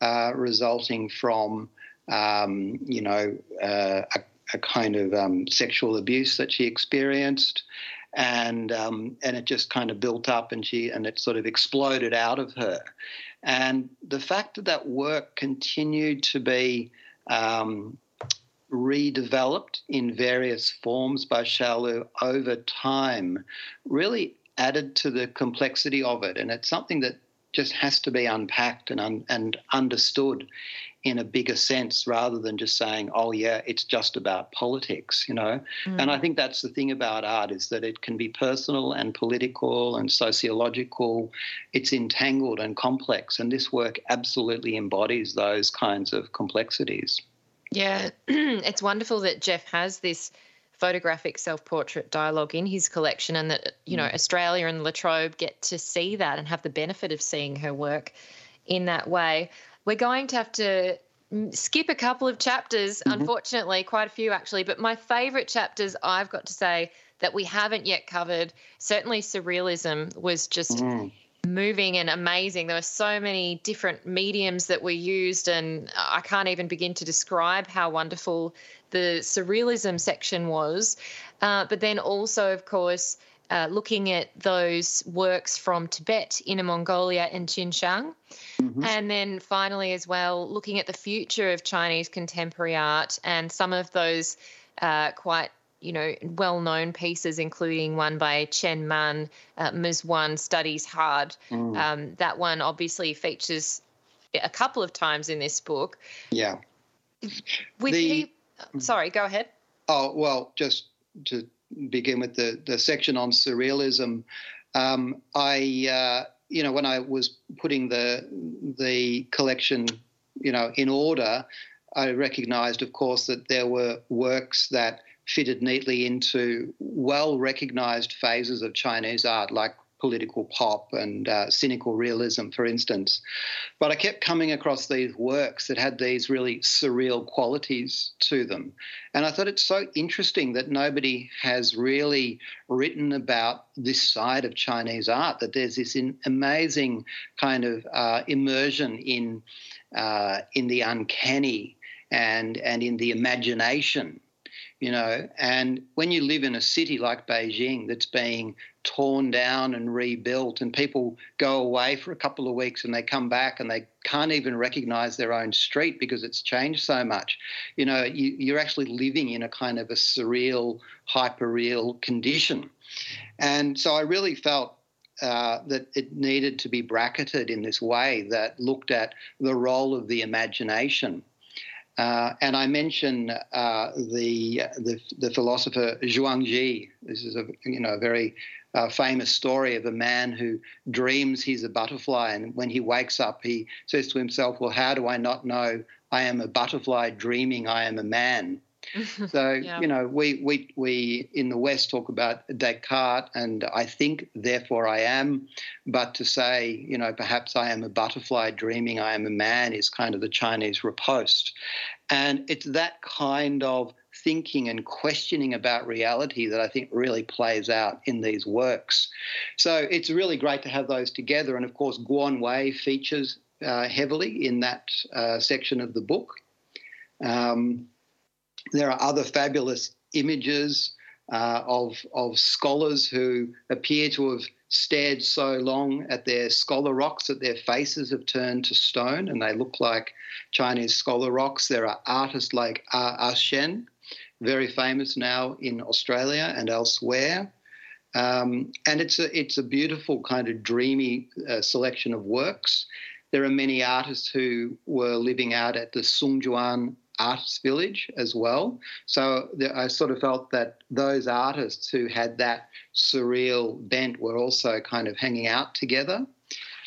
S5: uh, resulting from, um, you know, uh, a, a, kind of um, sexual abuse that she experienced. And um, and it just kind of built up, and she and it sort of exploded out of her. And the fact that that work continued to be um, redeveloped in various forms by Xiaolu over time really added to the complexity of it. And it's something that just has to be unpacked and un- and understood in a bigger sense rather than just saying oh yeah it's just about politics you know? Mm. and i think that's the thing about art is that it can be personal and political and sociological. It's entangled and complex and this work absolutely embodies those kinds of complexities.
S2: Yeah it's wonderful that geoff has this photographic self-portrait dialogue in his collection and that you know mm. australia and La Trobe get to see that and have the benefit of seeing her work in that way we're going to have to skip a couple of chapters mm-hmm. unfortunately quite a few actually but my favorite chapters i've got to say that we haven't yet covered certainly surrealism was just mm moving and amazing. There were so many different mediums that were used, and I can't even begin to describe how wonderful the surrealism section was. Uh, but then also, of course, uh, looking at those works from Tibet, Inner Mongolia, and Xinjiang. Mm-hmm. And then finally, as well, looking at the future of Chinese contemporary art and some of those uh, quite you know, well-known pieces, including one by Chen Man, uh, Ms. One Studies Hard. Mm. Um, that one obviously features a couple of times in this book.
S5: Yeah.
S2: With the, sorry, go ahead.
S5: Oh well, just to begin with the the section on surrealism, um, I uh, you know when I was putting the the collection you know in order, I recognised, of course, that there were works that fitted neatly into well recognized phases of Chinese art, like political pop and uh, cynical realism, for instance. But I kept coming across these works that had these really surreal qualities to them. And I thought it's so interesting that nobody has really written about this side of Chinese art, that there's this amazing kind of uh, immersion in, uh, in the uncanny and, and in the imagination you know. And when you live in a city like Beijing that's being torn down and rebuilt, and people go away for a couple of weeks and they come back and they can't even recognize their own street because it's changed so much, you know, you, are actually living in a kind of a surreal, hyper-real condition. And so I really felt uh, that it needed to be bracketed in this way that looked at the role of the imagination uh, and I mention uh, the, the, the philosopher Zhuangzi. This is a you know a very uh, famous story of a man who dreams he's a butterfly, and when he wakes up, he says to himself, "Well, how do I not know I am a butterfly dreaming I am a man?" so yeah. you know, we we we in the West talk about Descartes and I think, therefore I am, but to say you know perhaps I am a butterfly dreaming I am a man is kind of the Chinese riposte, and it's that kind of thinking and questioning about reality that I think really plays out in these works. So it's really great to have those together. And of course, Guan Wei features uh, heavily in that uh, section of the book. Um, there are other fabulous images uh, of, of scholars who appear to have stared so long at their scholar rocks that their faces have turned to stone and they look like Chinese scholar rocks. There are artists like Ah Shen, very famous now in Australia and elsewhere. Um, and it's a, it's a beautiful kind of dreamy uh, selection of works. There are many artists who were living out at the Songzhuang Artists Village as well. So I sort of felt that those artists who had that surreal bent were also kind of hanging out together.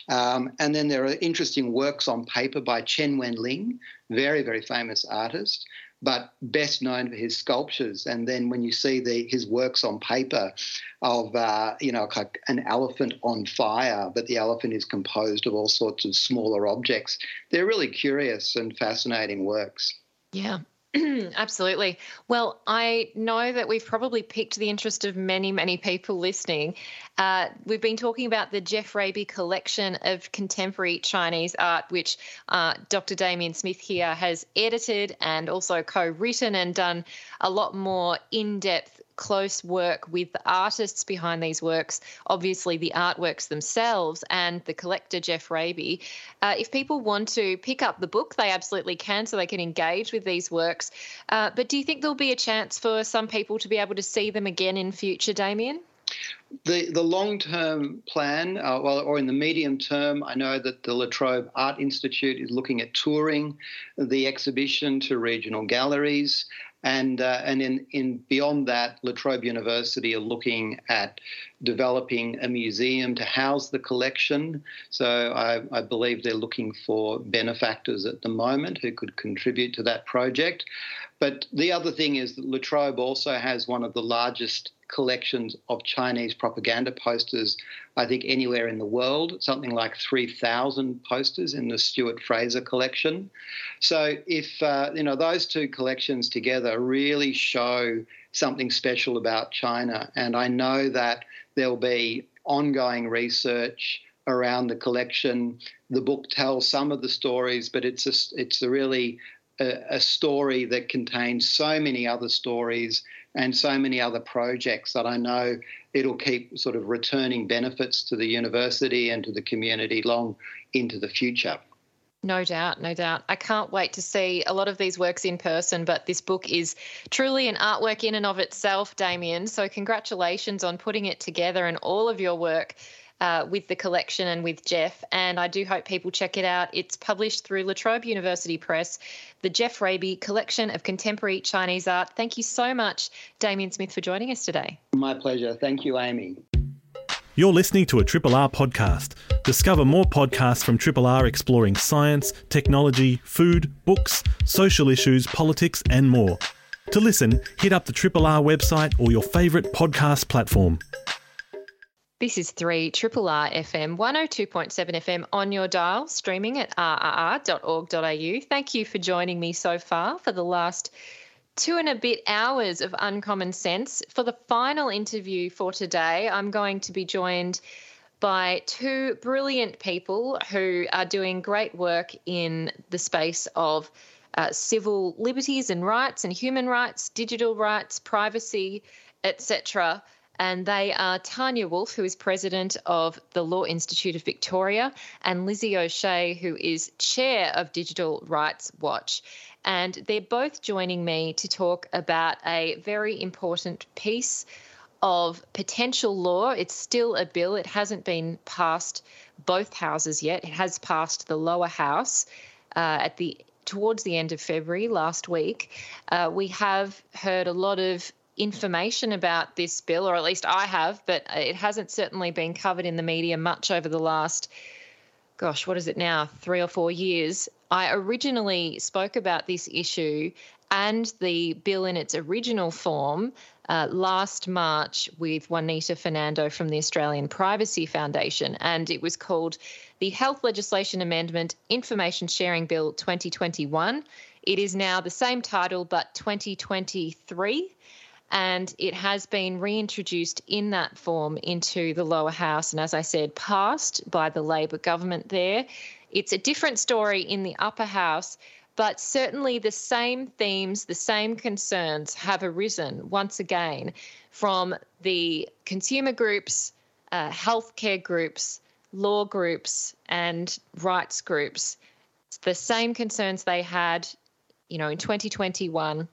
S5: Um, and then there are interesting works on paper by Chen Wenling, very, very famous artist, but best known for his sculptures. And then when you see the, his works on paper of, uh, you know, like an elephant on fire, but the elephant is composed of all sorts of smaller objects, they're really curious and fascinating works.
S2: Yeah. Absolutely. Well, I know that we've probably piqued the interest of many, many people listening. Uh, we've been talking about the Geoff Raby collection of contemporary Chinese art, which uh, Dr. Damian Smith here has edited and also co written and done a lot more in depth close work with the artists behind these works, obviously the artworks themselves, and the collector, Geoff Raby. Uh, if people want to pick up the book, they absolutely can, so they can engage with these works. Uh, but do you think there'll be a chance for some people to be able to see them again in future, Damian?
S5: The the long term plan, uh, well, or in the medium term, I know that the La Trobe Art Institute is looking at touring the exhibition to regional galleries. And, uh, and in, in beyond that, La Trobe University are looking at developing a museum to house the collection. So I, I believe they're looking for benefactors at the moment who could contribute to that project. But the other thing is that La Trobe also has one of the largest collections of Chinese propaganda posters, I think, anywhere in the world, something like 3,000 posters in the Stuart Fraser collection. So, if, uh, you know, those two collections together really show something special about China. And I know that there'll be ongoing research around the collection. The book tells some of the stories, but it's a, it's a really a, a story that contains so many other stories and so many other projects that I know it'll keep sort of returning benefits to the university and to the community long into the future.
S2: No doubt, no doubt. I can't wait to see a lot of these works in person, but this book is truly an artwork in and of itself, Damian. So, congratulations on putting it together and all of your work uh, with the collection and with Geoff. And I do hope people check it out. It's published through La Trobe University Press, the Geoff Raby Collection of Contemporary Chinese Art. Thank you so much, Damian Smith, for joining us today.
S5: My pleasure. Thank you, Amy.
S4: You're listening to a Triple R podcast. Discover more podcasts from Triple R exploring science, technology, food, books, social issues, politics, and more. To listen, hit up the Triple R website or your favourite podcast platform.
S2: This is 3 Triple R FM 102.7 FM on your dial, streaming at rrr.org.au. Thank you for joining me so far for the last two and a bit hours of Uncommon Sense. For the final interview for today, I'm going to be joined by two brilliant people who are doing great work in the space of uh, civil liberties and rights and human rights, digital rights, privacy, etc and they are Tania Wolff, who is president of the Law Institute of Victoria, and Lizzie O'Shea, who is chair of Digital Rights Watch. And they're both joining me to talk about a very important piece of potential law. It's still a bill, it hasn't been passed both houses yet. It has passed the lower house uh, at the towards the end of February last week. Uh, we have heard a lot of information about this bill, or at least I have, but it hasn't certainly been covered in the media much over the last gosh, what is it now, three or four years, I originally spoke about this issue and the bill in its original form uh, last March with Juanita Fernando from the Australian Privacy Foundation, and it was called the Health Legislation Amendment Information Sharing Bill 2021. It is now the same title, but 2023 and it has been reintroduced in that form into the lower house and as i said passed by the labor government there it's a different story in the upper house but certainly the same themes, the same concerns have arisen once again from the consumer groups, uh, healthcare groups, law groups, and rights groups. It's the same concerns they had, you know, in 2021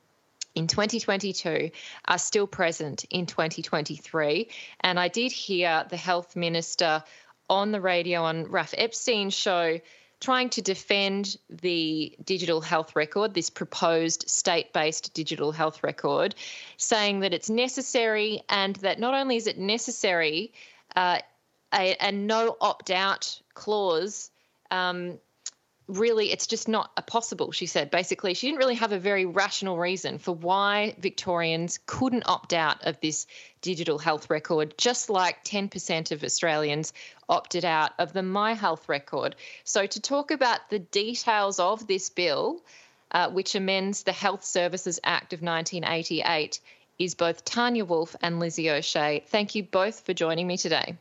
S2: in 2022 are still present in 2023. And I did hear the health minister on the radio on Raf Epstein's show trying to defend the digital health record, this proposed state based digital health record, saying that it's necessary and that not only is it necessary, uh, a, a, no opt out clause um, really it's just not a possible she said. Basically she didn't really have a very rational reason for why victorians couldn't opt out of this digital health record just like 10% of australians opted out of the my health record. So to talk about the details of this bill uh, which amends the health services act of 1988 is both tania wolff and lizzie o'shea. Thank you both for joining me today.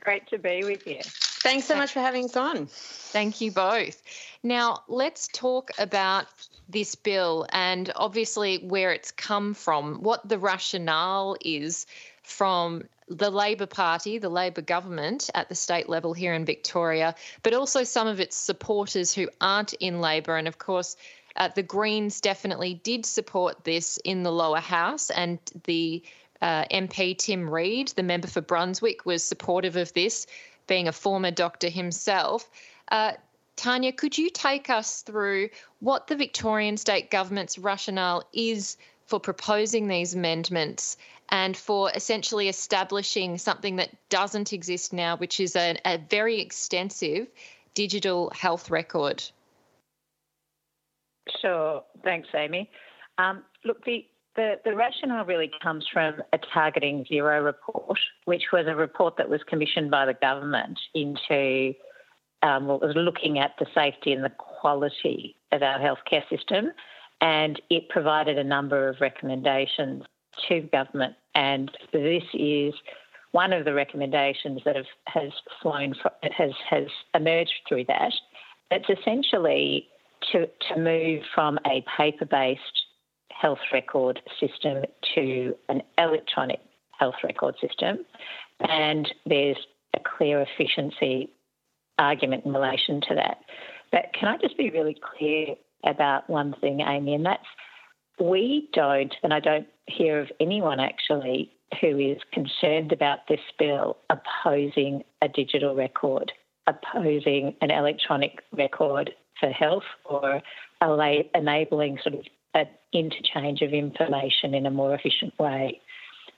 S6: Great to be with you
S7: Thanks so much for having us on.
S2: Thank you both. Now, let's talk about this bill and obviously where it's come from, what the rationale is from the Labor Party, the Labor government at the state level here in Victoria, but also some of its supporters who aren't in Labor. And of course, uh, the Greens definitely did support this in the lower house, and the uh, MP Tim Read, the member for Brunswick, was supportive of this being a former doctor himself. Uh, Tania, could you take us through what the Victorian state government's rationale is for proposing these amendments and for essentially establishing something that doesn't exist now, which is a, a very extensive digital health record?
S6: Sure. Thanks, Amy. Um, look, the the, the rationale really comes from a Targeting Zero report, which was a report that was commissioned by the government into um, was looking at the safety and the quality of our healthcare system, and it provided a number of recommendations to government. And this is one of the recommendations that have, has flown from, has has emerged through that. It's essentially to to move from a paper based health record system to an electronic health record system. And there's a clear efficiency argument in relation to that. But can I just be really clear about one thing, Amy? And that's we don't, and I don't hear of anyone actually who is concerned about this bill opposing a digital record, opposing an electronic record for health or enabling sort of an interchange of information in a more efficient way.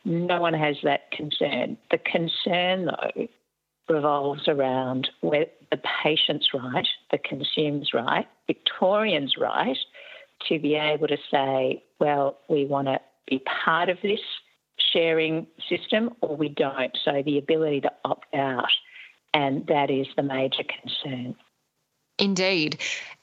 S6: No one has that concern. The concern, though, revolves around where the patient's right, the consumer's right, Victorians' right to be able to say, well, we want to be part of this sharing system or we don't. So the ability to opt out, and that is the major concern.
S2: Indeed.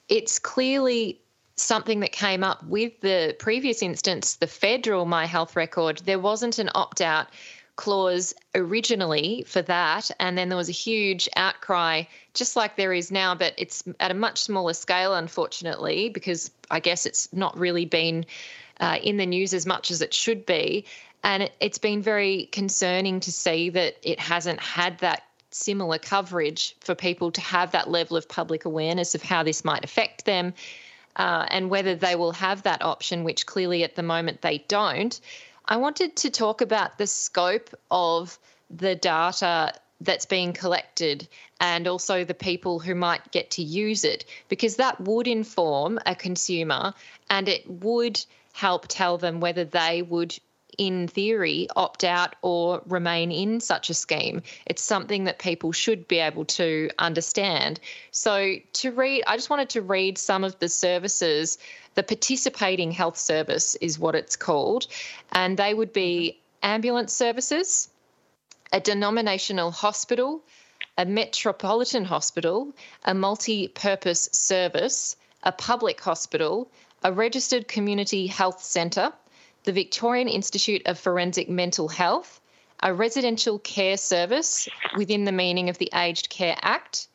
S2: It's clearly something that came up with the previous instance, the federal My Health record, there wasn't an opt out clause originally for that. And then there was a huge outcry, just like there is now, but it's at a much smaller scale, unfortunately, because I guess it's not really been uh, in the news as much as it should be. And it, it's been very concerning to see that it hasn't had that similar coverage for people to have that level of public awareness of how this might affect them uh, and whether they will have that option, which clearly at the moment they don't. I wanted to talk about the scope of the data that's being collected and also the people who might get to use it, because that would inform a consumer and it would help tell them whether they would in theory, opt out or remain in such a scheme. It's something that people should be able to understand. So, to read, I just wanted to read some of the services. The participating health service is what it's called, and they would be mm-hmm. ambulance services, a denominational hospital, a metropolitan hospital, a multi purpose service, a public hospital, a registered community health centre, the Victorian Institute of Forensic Mental Health, a residential care service within the meaning of the Aged Care Act,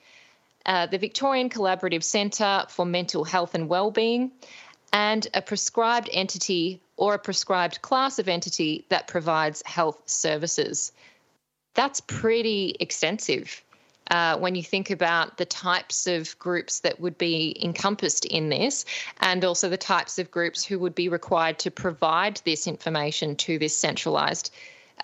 S2: uh, the Victorian Collaborative Centre for Mental Health and Wellbeing, and a prescribed entity or a prescribed class of entity that provides health services. That's pretty extensive uh, when you think about the types of groups that would be encompassed in this, and also the types of groups who would be required to provide this information to this centralised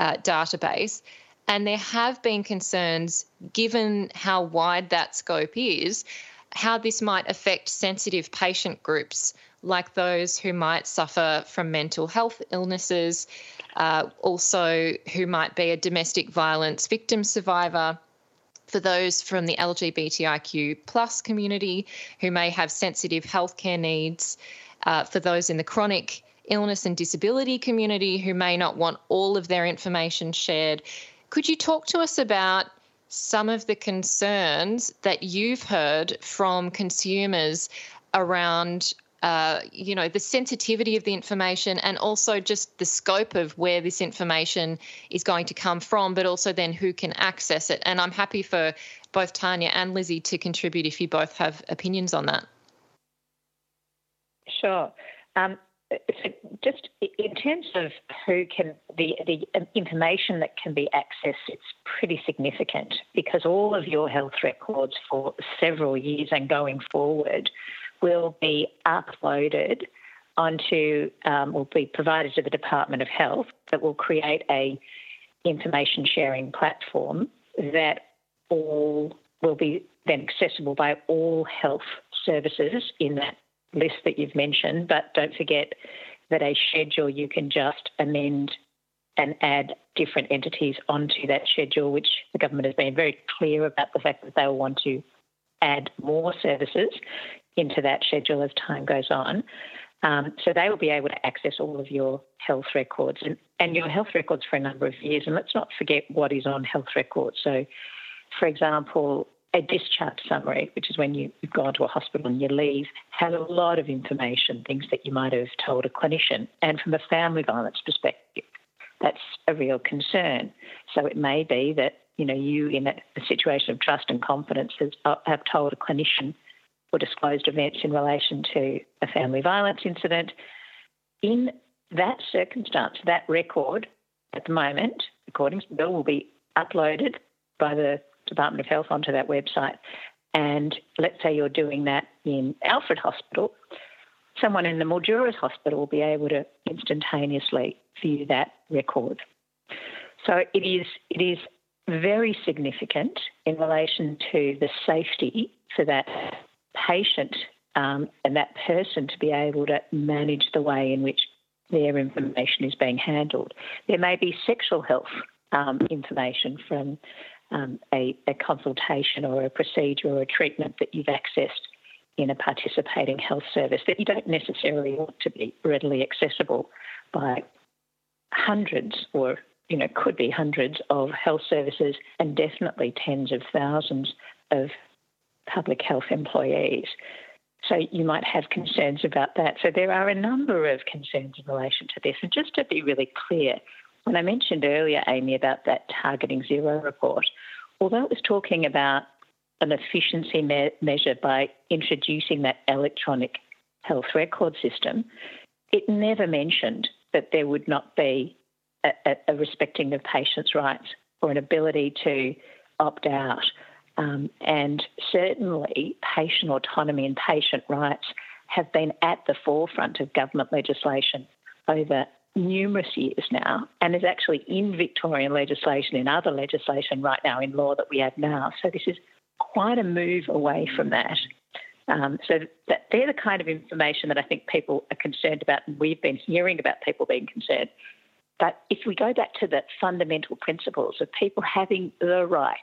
S2: uh, database. And there have been concerns, given how wide that scope is, how this might affect sensitive patient groups like those who might suffer from mental health illnesses, uh, also who might be a domestic violence victim survivor, for those from the LGBTIQ plus community who may have sensitive healthcare needs, uh, for those in the chronic illness and disability community who may not want all of their information shared. Could you talk to us about some of the concerns that you've heard from consumers around uh, you know, the sensitivity of the information and also just the scope of where this information is going to come from, but also then who can access it. And I'm happy for both Tania and Lizzie to contribute if you both have opinions on that.
S6: Sure. Um, so just in terms of who can the the information that can be accessed, it's pretty significant because all of your health records for several years and going forward will be uploaded onto, um, will be provided to the Department of Health that will create a information sharing platform that all will be then accessible by all health services in that list that you've mentioned. But don't forget that a schedule you can just amend and add different entities onto that schedule, which the government has been very clear about the fact that they will want to add more services into that schedule as time goes on. Um, so they will be able to access all of your health records and, and your health records for a number of years. And let's not forget what is on health records. So, for example, a discharge summary, which is when you, have gone to a hospital and you leave, has a lot of information, things that you might have told a clinician. And from a family violence perspective, that's a real concern. So it may be that you know you, in a, a situation of trust and confidence, has, uh, have told a clinician or disclosed events in relation to a family violence incident. In that circumstance, that record at the moment, according to the bill, will be uploaded by the Department of Health onto that website. And let's say you're doing that in Alfred Hospital, someone in the Mildura's Hospital will be able to instantaneously view that record. So it is it is very significant in relation to the safety for that patient um, and that person to be able to manage the way in which their information is being handled. There may be sexual health um, information from um, a, a, consultation or a procedure or a treatment that you've accessed in a participating health service that you don't necessarily want to be readily accessible by hundreds or you know could be hundreds of health services and definitely tens of thousands of public health employees. So you might have concerns about that. So there are a number of concerns in relation to this. And just to be really clear, when I mentioned earlier, Amy, about that targeting zero report, although it was talking about an efficiency me- measure by introducing that electronic health record system, it never mentioned that there would not be a, a, a respecting of patients' rights or an ability to opt out um, and certainly, patient autonomy and patient rights have been at the forefront of government legislation over numerous years now, and is actually in Victorian legislation, in other legislation right now, in law that we have now. So, this is quite a move away from that. Um, so, that, they're the kind of information that I think people are concerned about, and we've been hearing about people being concerned. But if we go back to the fundamental principles of people having the right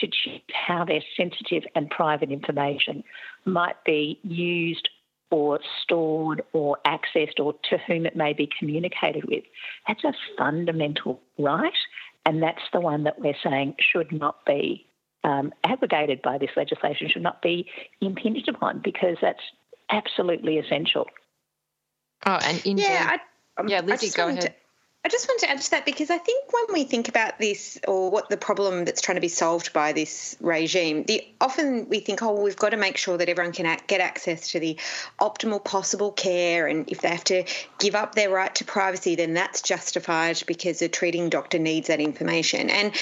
S6: to choose how their sensitive and private information might be used or stored or accessed or to whom it may be communicated with. That's a fundamental right, and that's the one that we're saying should not be um, abrogated by this legislation, should not be impinged upon because that's absolutely essential.
S2: Oh, and in
S7: yeah,
S2: I, yeah, Lizzie, go ahead.
S7: To, I just want to add to that because I think when we think about this or what the problem that's trying to be solved by this regime, the often we think, oh, we've got to make sure that everyone can get access to the optimal possible care, and if they have to give up their right to privacy, then that's justified because a treating doctor needs that information. And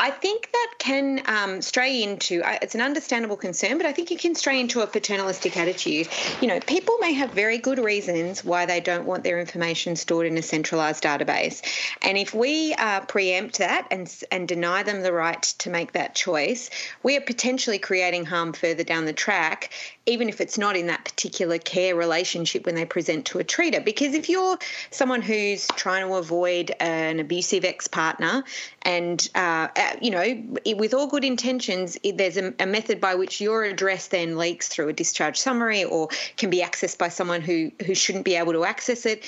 S7: I think that can um, stray into it's an understandable concern, but I think it can stray into a paternalistic attitude. You know, people may have very good reasons why they don't want their information stored in a centralised database, and if we uh, preempt that and and deny them the right to make that choice, we are potentially creating harm further down the track, even if it's not in that particular care relationship when they present to a treater. Because if you're someone who's trying to avoid an abusive ex partner and uh, you know, with all good intentions, there's a, a, method by which your address then leaks through a discharge summary or can be accessed by someone who, who shouldn't be able to access it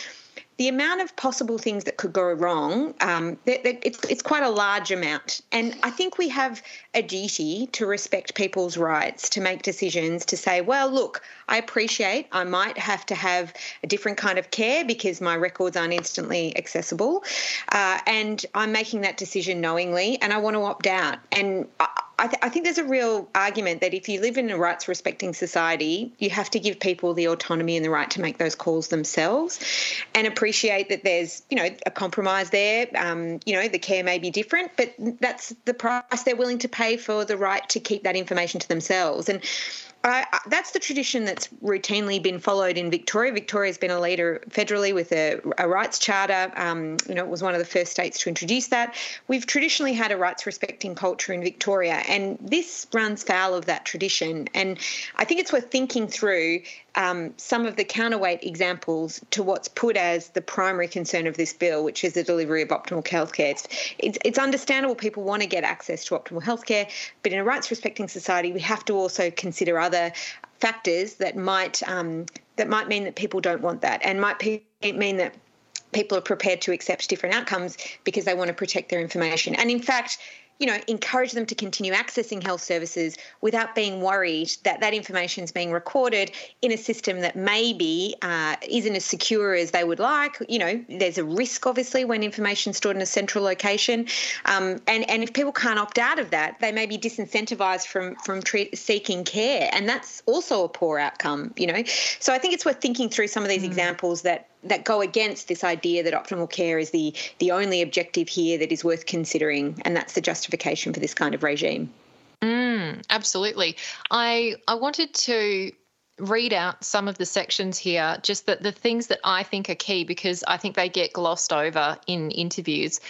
S7: the amount of possible things that could go wrong, um, it's, it's quite a large amount. And I think we have a duty to respect people's rights to make decisions to say, well, look, I appreciate I might have to have a different kind of care because my records aren't instantly accessible. Uh, and I'm making that decision knowingly and I want to opt out. And I, I, th- I, think there's a real argument that if you live in a rights respecting society, you have to give people the autonomy and the right to make those calls themselves and appreciate that there's, you know, a compromise there. Um, you know, the care may be different, but that's the price they're willing to pay for the right to keep that information to themselves. And I, that's the tradition that's routinely been followed in Victoria. Victoria's been a leader federally with a, a rights charter. Um, you know, it was one of the first states to introduce that. We've traditionally had a rights respecting culture in Victoria, and this runs foul of that tradition. And I think it's worth thinking through um, some of the counterweight examples to what's put as the primary concern of this bill, which is the delivery of optimal healthcare. It's, it's, understandable people want to get access to optimal healthcare, but in a rights respecting society, we have to also consider other factors that might um, that might mean that people don't want that, and might mean that people are prepared to accept different outcomes because they want to protect their information. And in fact, you know, encourage them to continue accessing health services without being worried that that information is being recorded in a system that maybe uh, isn't as secure as they would like. You know, there's a risk, obviously, when information is stored in a central location. Um, and, and if people can't opt out of that, they may be disincentivized from, from seeking care. And that's also a poor outcome, you know. So I think it's worth thinking through some of these mm. examples that that go against this idea that optimal care is the the only objective here that is worth considering, and that's the justification for this kind of regime.
S2: Mm, absolutely. I I wanted to read out some of the sections here, just that the things that I think are key because I think they get glossed over in interviews.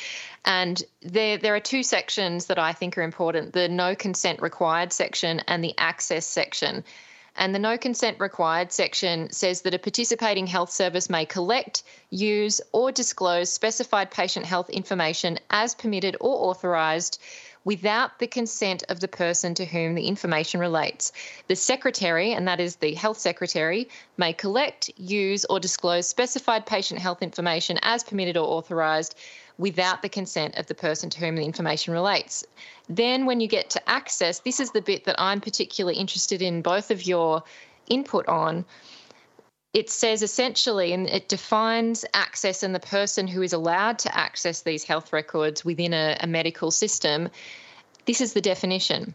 S2: And there, there are two sections that I think are important the no consent required section and the access section. And the no consent required section says that a participating health service may collect, use, or disclose specified patient health information as permitted or authorised without the consent of the person to whom the information relates. The secretary, and that is the health secretary, may collect, use, or disclose specified patient health information as permitted or authorised without the consent of the person to whom the information relates. Then, when you get to access, this is the bit that I'm particularly interested in both of your input on. It says essentially, and it defines access and the person who is allowed to access these health records within a, a medical system. This is the definition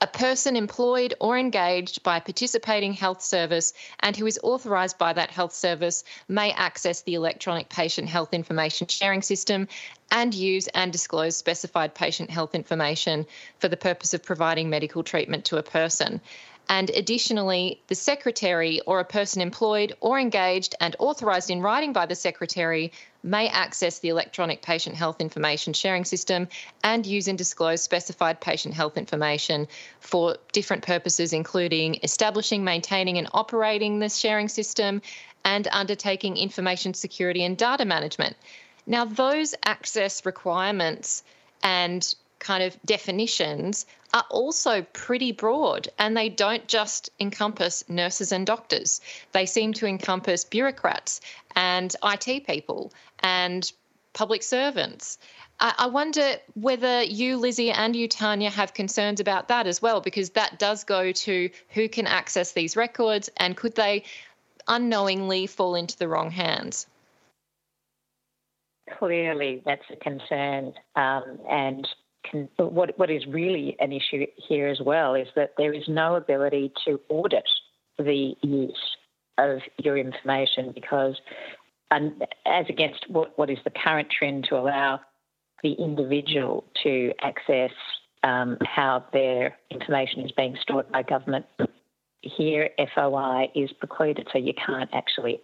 S2: a person employed or engaged by a participating health service and who is authorised by that health service may access the electronic patient health information sharing system and use and disclose specified patient health information for the purpose of providing medical treatment to a person. And additionally, the secretary or a person employed or engaged and authorised in writing by the secretary may access the electronic patient health information sharing system and use and disclose specified patient health information for different purposes, including establishing, maintaining, and operating the sharing system and undertaking information security and data management. Now, those access requirements and kind of definitions are also pretty broad and they don't just encompass nurses and doctors. They seem to encompass bureaucrats and IT people and public servants. I wonder whether you, Lizzie, and you, Tania, have concerns about that as well, because that does go to who can access these records and could they unknowingly fall into the wrong hands?
S6: Clearly, that's a concern. Um, and what, what is really an issue here as well is that there is no ability to audit the use of your information because, um, as against what, what is the current trend to allow the individual to access um, how their information is being stored by government. Here, FOI is precluded, so you can't actually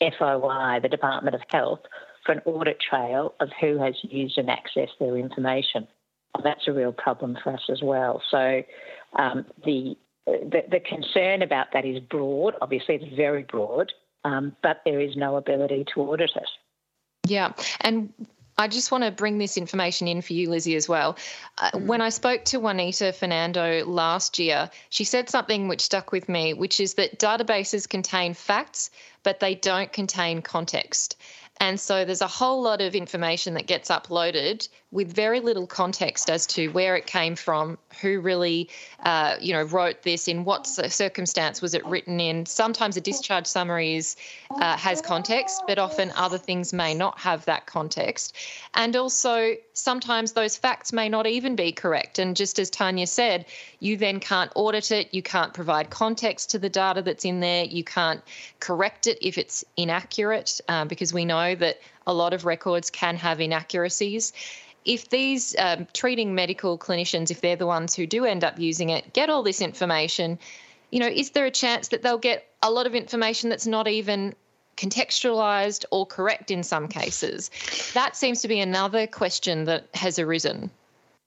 S6: FOI the Department of Health for an audit trail of who has used and accessed their information. That's a real problem for us as well. So um, the, the, the concern about that is broad. Obviously, it's very broad, um, but there is no ability to audit it.
S2: Yeah, and I just want to bring this information in for you, Lizzie, as well. Uh, mm. When I spoke to Juanita Fernando last year, she said something which stuck with me, which is that databases contain facts, but they don't contain context. And so there's a whole lot of information that gets uploaded with very little context as to where it came from, who really, uh, you know, wrote this, in what circumstance was it written in. Sometimes a discharge summary is, uh, has context, but often other things may not have that context. And also, sometimes those facts may not even be correct. And just as Tania said, you then can't audit it, you can't provide context to the data that's in there, you can't correct it if it's inaccurate, uh, because we know that a lot of records can have inaccuracies if these um, treating medical clinicians, if they're the ones who do end up using it, get all this information, you know, is there a chance that they'll get a lot of information that's not even contextualized or correct in some cases? That seems to be another question that has arisen.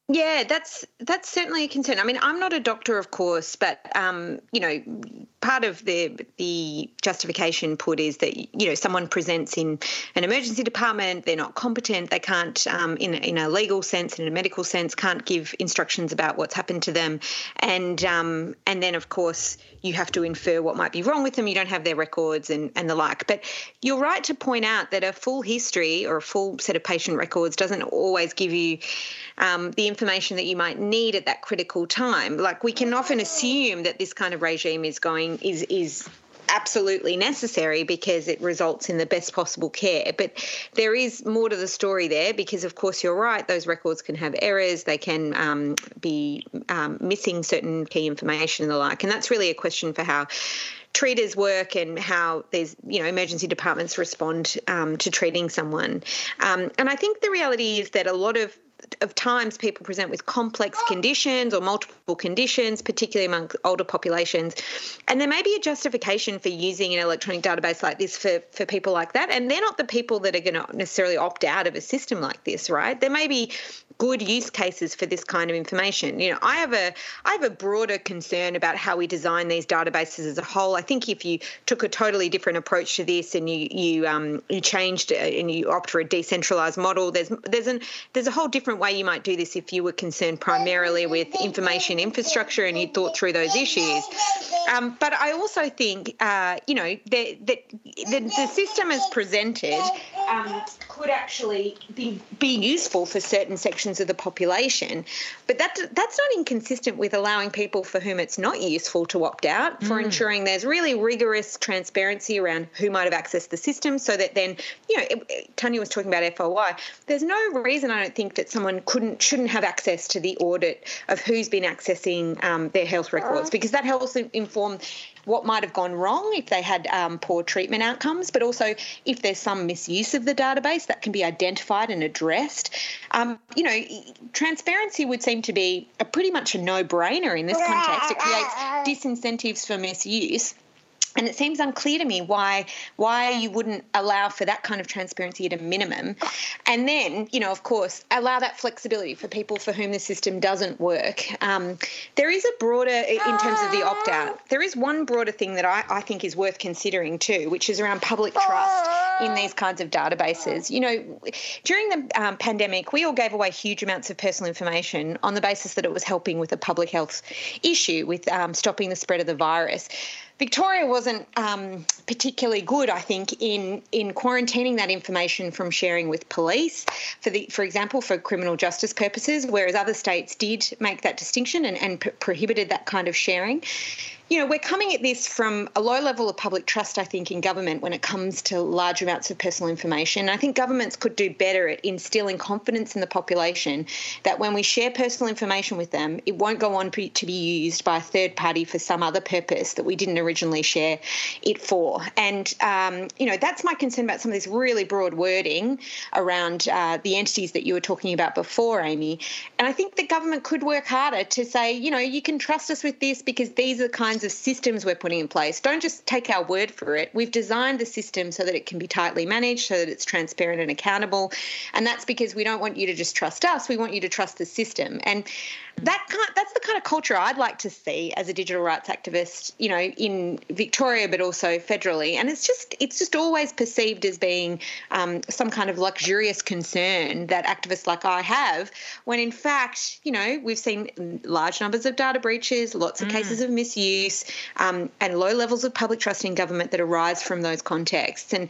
S7: Yeah, that's that's certainly a concern. I mean, I'm not a doctor, of course, but um, you know, part of the the justification put is that you know someone presents in an emergency department, they're not competent, they can't, um, in in a legal sense, in a medical sense, can't give instructions about what's happened to them, and um, and then of course you have to infer what might be wrong with them. You don't have their records and and the like. But you're right to point out that a full history or a full set of patient records doesn't always give you um, the information that you might need at that critical time. Like we can often assume that this kind of regime is going is is absolutely necessary because it results in the best possible care. But there is more to the story there because, of course, you're right, those records can have errors, they can um, be um, missing certain key information and the like. And that's really a question for how treaters work and how there's you know emergency departments respond um, to treating someone um, and i think the reality is that a lot of of times people present with complex oh. conditions or multiple conditions, particularly among older populations. And there may be a justification for using an electronic database like this for, for people like that. And they're not the people that are going to necessarily opt out of a system like this, right? There may be good use cases for this kind of information. You know, I have a I have a broader concern about how we design these databases as a whole. I think if you took a totally different approach to this and you you um, you changed and you opt for a decentralized model, there's there's an there's a whole different way you might do this if you were concerned primarily with information infrastructure and you thought through those issues. Um, but I also think, uh, you know, that the, the, the, system is presented um, could actually be, be useful for certain sections of the population. But that, that's not inconsistent with allowing people for whom it's not useful to opt out, for mm. ensuring there's really rigorous transparency around who might have accessed the system so that then, you know, it, Tania was talking about FOI. There's no reason I don't think that someone couldn't shouldn't have access to the audit of who's been accessing um, their health records because that helps inform what might have gone wrong if they had um, poor treatment outcomes, but also if there's some misuse of the database that can be identified and addressed. Um, you know, transparency would seem to be a pretty much a no-brainer in this context. It creates disincentives for misuse and it seems unclear to me why why you wouldn't allow for that kind of transparency at a minimum and then you know of course allow that flexibility for people for whom the system doesn't work um, there is a broader in terms of the opt-out there is one broader thing that I, I think is worth considering too which is around public trust in these kinds of databases. You know, during the um, pandemic, we all gave away huge amounts of personal information on the basis that it was helping with a public health issue with um, stopping the spread of the virus. Victoria wasn't um, particularly good, I think, in in quarantining that information from sharing with police, for the for example, for criminal justice purposes, whereas other states did make that distinction and, and prohibited that kind of sharing you know, we're coming at this from a low level of public trust, I think, in government when it comes to large amounts of personal information. I think governments could do better at instilling confidence in the population that when we share personal information with them, it won't go on to be used by a third party for some other purpose that we didn't originally share it for. And, um, you know, that's my concern about some of this really broad wording around uh, the entities that you were talking about before, Amy. And I think the government could work harder to say, you know, you can trust us with this because these are the kinds of systems we're putting in place. Don't just take our word for it. We've designed the system so that it can be tightly managed, so that it's transparent and accountable. And that's because we don't want you to just trust us. We want you to trust the system. And that kind, that's the kind of culture I'd like to see as a digital rights activist, you know, in Victoria, but also federally. And it's just it's just always perceived as being um, some kind of luxurious concern that activists like I have, when in fact, you know, we've seen large numbers of data breaches, lots of mm. cases of misuse, um, and low levels of public trust in government that arise from those contexts. And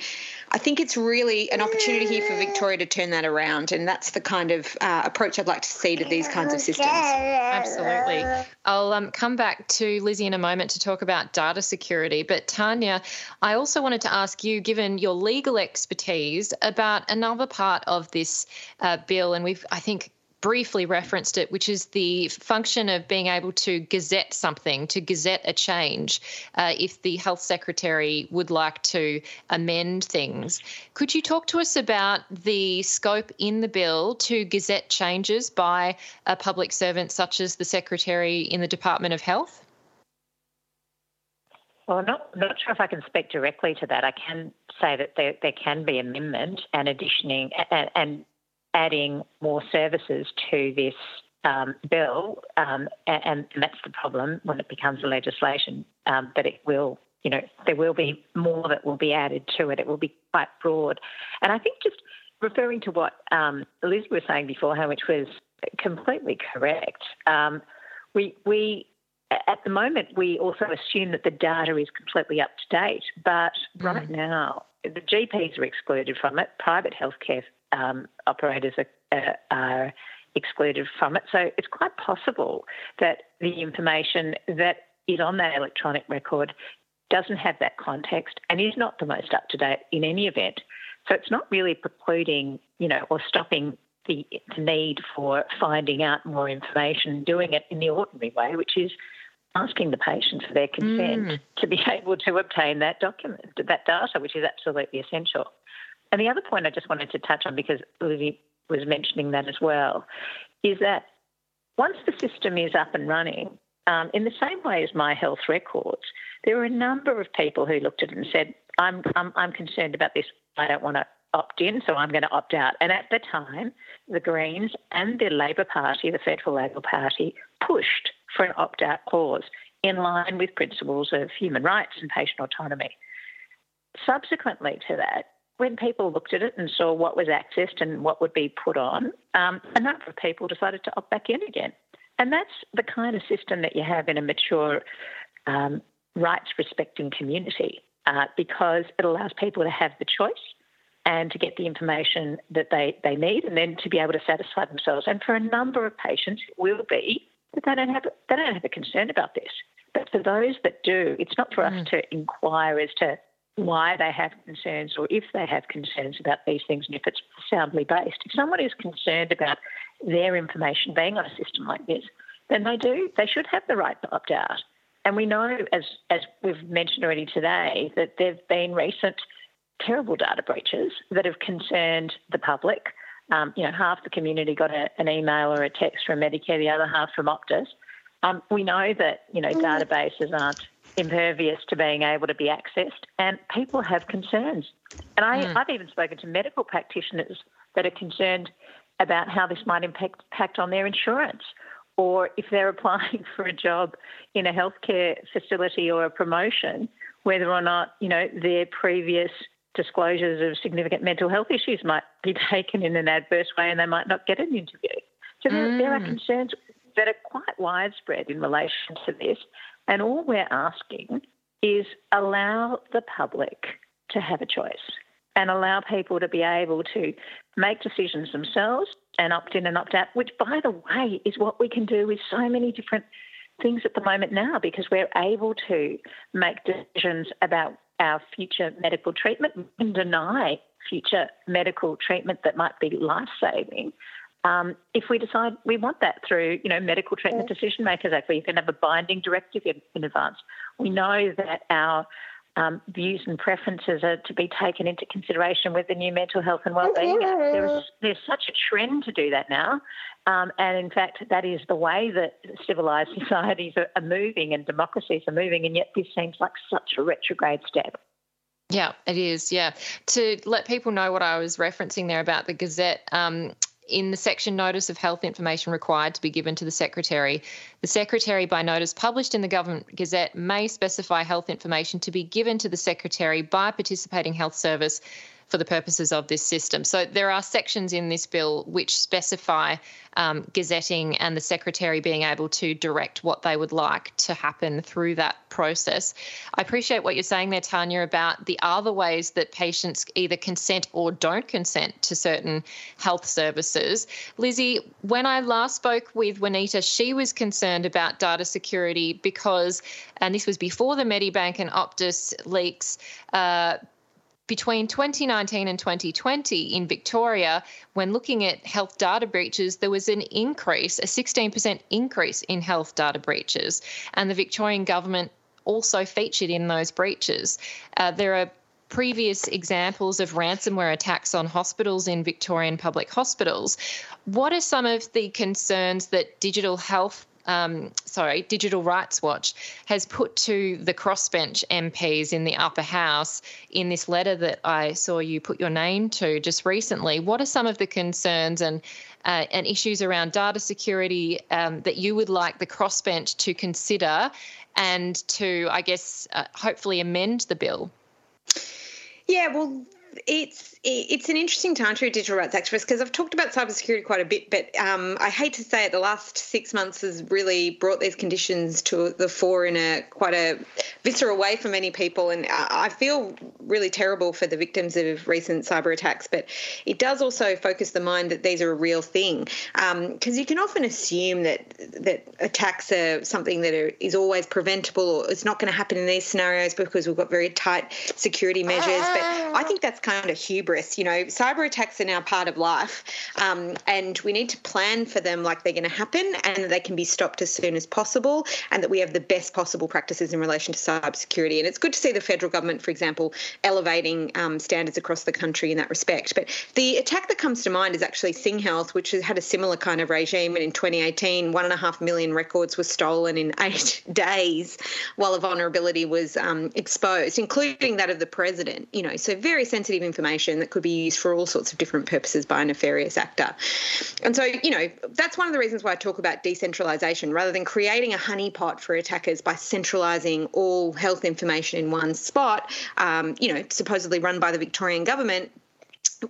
S7: I think it's really an opportunity here for Victoria to turn that around, and that's the kind of uh, approach I'd like to see to these kinds of systems.
S2: Absolutely. I'll um, come back to Lizzie in a moment to talk about data security, but Tania, I also wanted to ask you, given your legal expertise, about another part of this uh, bill, and we've I think briefly referenced it, which is the function of being able to gazette something, to gazette a change, uh, if the health secretary would like to amend things. Could you talk to us about the scope in the bill to gazette changes by a public servant such as the secretary in the Department of Health?
S6: Well, I'm not, not sure if I can speak directly to that. I can say that there, there can be amendment and additioning and, and adding more services to this um, bill, um, and, and, that's the problem when it becomes a legislation. Um, but it will, you know, there will be more that will be added to it. It will be quite broad, and I think just referring to what um, Liz was saying before, how which was completely correct. Um, we we at the moment we also assume that the data is completely up to date, but mm. right now the GPs are excluded from it. Private healthcare um, operators are, uh, are excluded from it. So it's quite possible that the information that is on that electronic record doesn't have that context and is not the most up to date in any event. So it's not really precluding, you know, or stopping the, the need for finding out more information, doing it in the ordinary way, which is asking the patient for their consent mm. to be able to obtain that document, that data, which is absolutely essential. And the other point I just wanted to touch on, because Lizzie was mentioning that as well, is that once the system is up and running, um, in the same way as my health records, there were a number of people who looked at it and said, I'm, I'm, I'm concerned about this. I don't want to opt in, so I'm going to opt out. And at the time, the Greens and the Labor Party, the Federal Labor Party, pushed for an opt out clause in line with principles of human rights and patient autonomy. Subsequently to that, when people looked at it and saw what was accessed and what would be put on, um, a number of people decided to opt back in again. And that's the kind of system that you have in a mature, um, rights respecting community uh, because it allows people to have the choice and to get the information that they, they need and then to be able to satisfy themselves. And for a number of patients, it will be that they don't have, they don't have a concern about this. But for those that do, it's not for mm. us to inquire as to why they have concerns or if they have concerns about these things and if it's soundly based. If someone is concerned about their information being on a system like this, then they do, they should have the right to opt out. And we know, as, as we've mentioned already today, that there have been recent terrible data breaches that have concerned the public. Um, you know, half the community got a, an email or a text from Medicare, the other half from Optus. Um, we know that, you know, mm. databases aren't impervious to being able to be accessed, and people have concerns. And I, mm. I've even spoken to medical practitioners that are concerned about how this might impact, impact on their insurance, or if they're applying for a job in a healthcare facility or a promotion, whether or not you know their previous disclosures of significant mental health issues might be taken in an adverse way and they might not get an interview. So there, mm. there are mm. concerns that are quite widespread in relation to this. And all we're asking is allow the public to have a choice and allow people to be able to make decisions themselves and opt in and opt out, which, by the way, is what we can do with so many different things at the moment now because we're able to make decisions about our future medical treatment and deny future medical treatment that might be life saving. Um, if we decide we want that through, you know, Medical Treatment Decision Makers Act, where you can have a binding directive in, in advance, we know that our um, views and preferences are to be taken into consideration with the new Mental Health and Wellbeing Act. There is, there's such a trend to do that now. Um, and in fact, that is the way that civilised societies are, are moving and democracies are moving. And yet, this seems like such a retrograde step.
S2: Yeah, it is. Yeah. To let people know what I was referencing there about the Gazette, um, in the section notice of health information required to be given to the secretary. The secretary, by notice published in the Government Gazette, may specify health information to be given to the secretary by participating health service for the purposes of this system. So there are sections in this bill which specify um, gazetting and the secretary being able to direct what they would like to happen through that process. I appreciate what you're saying there, Tania, about the other ways that patients either consent or don't consent to certain health services. Lizzie, when I last spoke with Juanita, she was concerned about data security because, and this was before the Medibank and Optus leaks, uh, between 2019 and 2020 in Victoria, when looking at health data breaches, there was an increase, a 16% increase in health data breaches. And the Victorian government also featured in those breaches. Uh, there are previous examples of ransomware attacks on hospitals in Victorian public hospitals. What are some of the concerns that digital health um, sorry, Digital Rights Watch has put to the crossbench MPs in the upper house in this letter that I saw you put your name to just recently. What are some of the concerns and uh, and issues around data security um, that you would like the crossbench to consider and to, I guess, uh, hopefully amend the bill?
S7: Yeah, well, it's it's an interesting time to be a digital rights activist because I've talked about cybersecurity quite a bit, but um, I hate to say it, the last six months has really brought these conditions to the fore in a quite a visceral way for many people, and I feel really terrible for the victims of recent cyber attacks. But it does also focus the mind that these are a real thing, because um, you can often assume that that attacks are something that are, is always preventable or it's not going to happen in these scenarios because we've got very tight security measures. But I think that's kind of hubris. You know, cyber attacks are now part of life, um, and we need to plan for them like they're going to happen, and they can be stopped as soon as possible, and that we have the best possible practices in relation to cybersecurity. And it's good to see the federal government, for example, elevating um, standards across the country in that respect. But the attack that comes to mind is actually SingHealth, which has had a similar kind of regime. And in 2018, one and a half million records were stolen in eight days, while a vulnerability was um, exposed, including that of the president. You know, so very sensitive information that could be used for all sorts of different purposes by a nefarious actor. And so, you know, that's one of the reasons why I talk about decentralization rather than creating a honeypot for attackers by centralizing all health information in one spot, um, you know, supposedly run by the Victorian government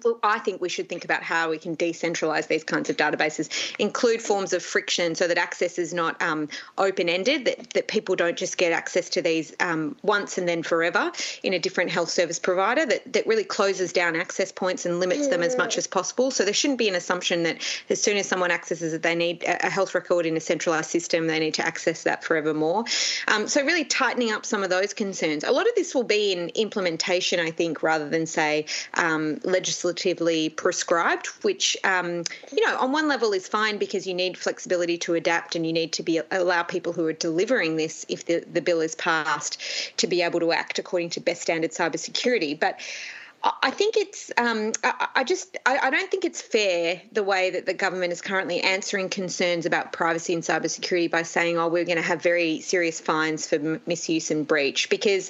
S7: well, I think we should think about how we can decentralize these kinds of databases, include forms of friction so that access is not um, open ended, that, that people don't just get access to these um, once and then forever in a different health service provider, that, that really closes down access points and limits them as much as possible. So there shouldn't be an assumption that as soon as someone accesses it, they need a health record in a centralized system, they need to access that forevermore. Um, so really tightening up some of those concerns. A lot of this will be in implementation, I think, rather than, say, um, legislation legislatively prescribed, which um, you know on one level is fine because you need flexibility to adapt and you need to be allow people who are delivering this, if the, the bill is passed, to be able to act according to best standard cybersecurity. But I think it's. Um, I, just. I, I, don't think it's fair the way that the government is currently answering concerns about privacy and cybersecurity by saying, "Oh, we're going to have very serious fines for misuse and breach," because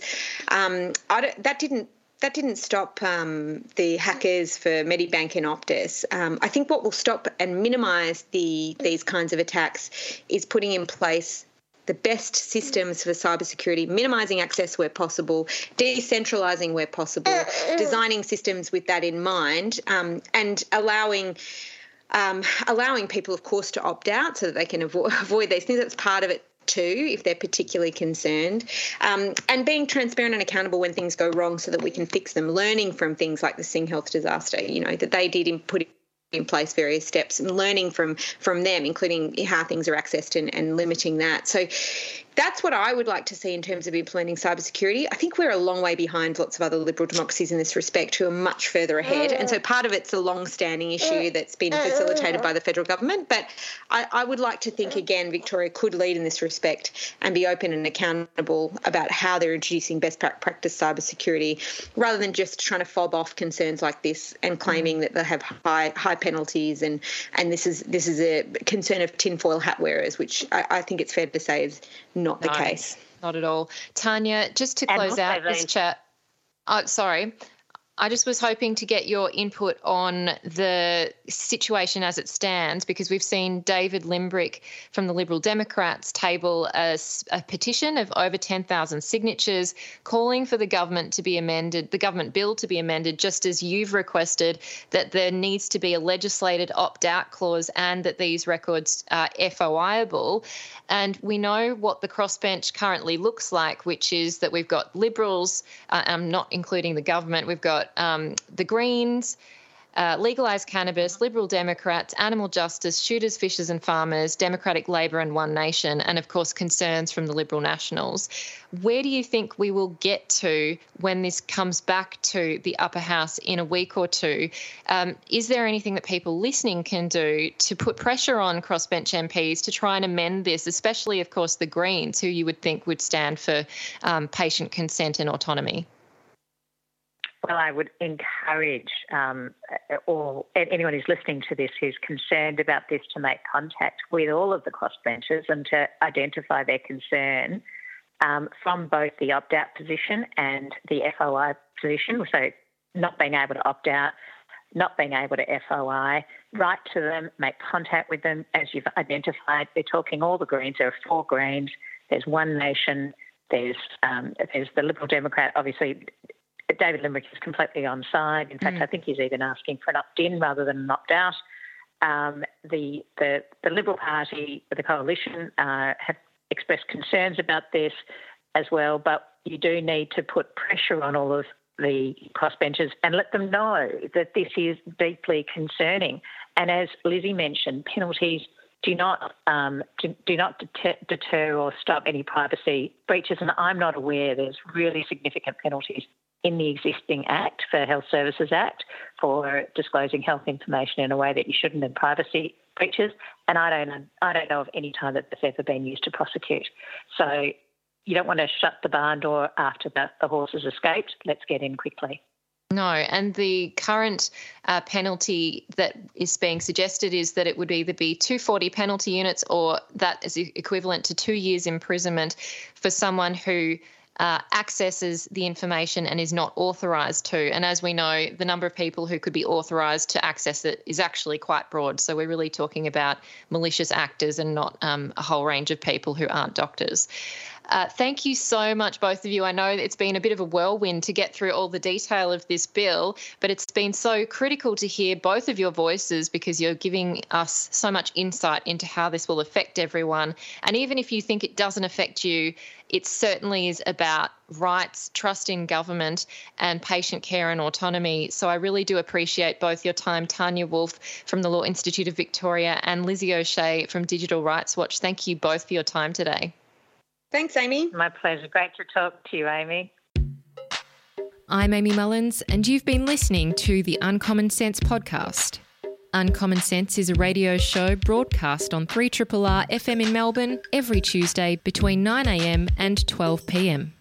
S7: um, that didn't that didn't stop um, the hackers for Medibank and Optus. Um, I think what will stop and minimise the these kinds of attacks is putting in place the best systems for cybersecurity, minimizing access where possible, decentralizing where possible, designing systems with that in mind, um, and allowing. Um, allowing people, of course, to opt out so that they can avo- avoid these things. That's part of it too, if they're particularly concerned, um, and being transparent and accountable when things go wrong so that we can fix them. Learning from things like the SingHealth disaster, you know, that they did in put in place various steps and learning from from them, including how things are accessed and, and limiting that. So that's what I would like to see in terms of implementing cybersecurity. I think we're a long way behind lots of other liberal democracies in this respect who are much further ahead. And so mm. part of it's a long standing issue mm. that's been facilitated mm. by the federal government. But I, I, would like to think, again, Victoria could lead in this respect and be open and accountable about how they're introducing best practice cybersecurity rather than just trying to fob off concerns like this and claiming that they have high high penalties and, and this is this is a concern of tinfoil hat wearers, which I, I think it's fair to say is not the no, case.
S2: Not at all. Tania, just to close out this chat. Oh, sorry. I just was hoping to get your input on the situation as it stands because we've seen David Limbrick from the Liberal Democrats table a, a petition of over 10,000 signatures calling for the government to be amended, the government bill to be amended, just as you've requested that there needs to be a legislated opt out clause and that these records are FOIable. And we know what the crossbench currently looks like, which is that we've got Liberals, uh, I'm not including the government, we've got got um, the Greens, uh, legalised cannabis, Liberal Democrats, animal justice, shooters, fishers, and farmers, Democratic Labor, and One Nation, and of course concerns from the Liberal Nationals. Where do you think we will get to when this comes back to the upper house in a week or two? Um, is there anything that people listening can do to put pressure on crossbench MPs to try and amend this, especially, of course, the Greens, who you would think would stand for um, patient consent and autonomy?
S6: Well, I would encourage um, all anyone who's listening to this who's concerned about this to make contact with all of the crossbenchers and to identify their concern um, from both the opt-out position and the FOI position. So, not being able to opt out, not being able to FOI, write to them, make contact with them. As you've identified, they're talking all the Greens. There are four Greens. There's One Nation. There's um, there's the Liberal Democrat. Obviously, David Limbrick is completely on side. In fact, mm. I think he's even asking for an opt-in rather than an opt-out. Um, the, the, the Liberal Party, the coalition, uh, have expressed concerns about this as well, but you do need to put pressure on all of the crossbenchers and let them know that this is deeply concerning. And as Lizzie mentioned, penalties do not um, do, do, not deter, deter, or stop any privacy breaches, and I'm not aware there's really significant penalties in the existing Act for Health Services Act for disclosing health information in a way that you shouldn't in privacy breaches, and I don't I don't know of any time that that's ever been used to prosecute. So you don't want to shut the barn door after the, the horse has escaped. Let's get in quickly.
S2: No, and the current uh, penalty that is being suggested is that it would either be 240 penalty units or that is equivalent to two years imprisonment for someone who uh, accesses the information and is not authorised to. And as we know, the number of people who could be authorised to access it is actually quite broad. So we're really talking about malicious actors and not um, a whole range of people who aren't doctors. Uh, thank you so much, both of you. I know it's been a bit of a whirlwind to get through all the detail of this bill, but it's been so critical to hear both of your voices because you're giving us so much insight into how this will affect everyone. And even if you think it doesn't affect you, it certainly is about rights, trust in government, and patient care and autonomy. So I really do appreciate both your time, Tania Wolff from the Law Institute of Victoria and Lizzie O'Shea from Digital Rights Watch. Thank you both for your time today.
S7: Thanks, Amy.
S6: My pleasure. Great to talk to you, Amy.
S1: I'm Amy Mullins, and you've been listening to the Uncommon Sense podcast. Uncommon Sense is a radio show broadcast on 3RRR FM in Melbourne every Tuesday between 9am and 12pm.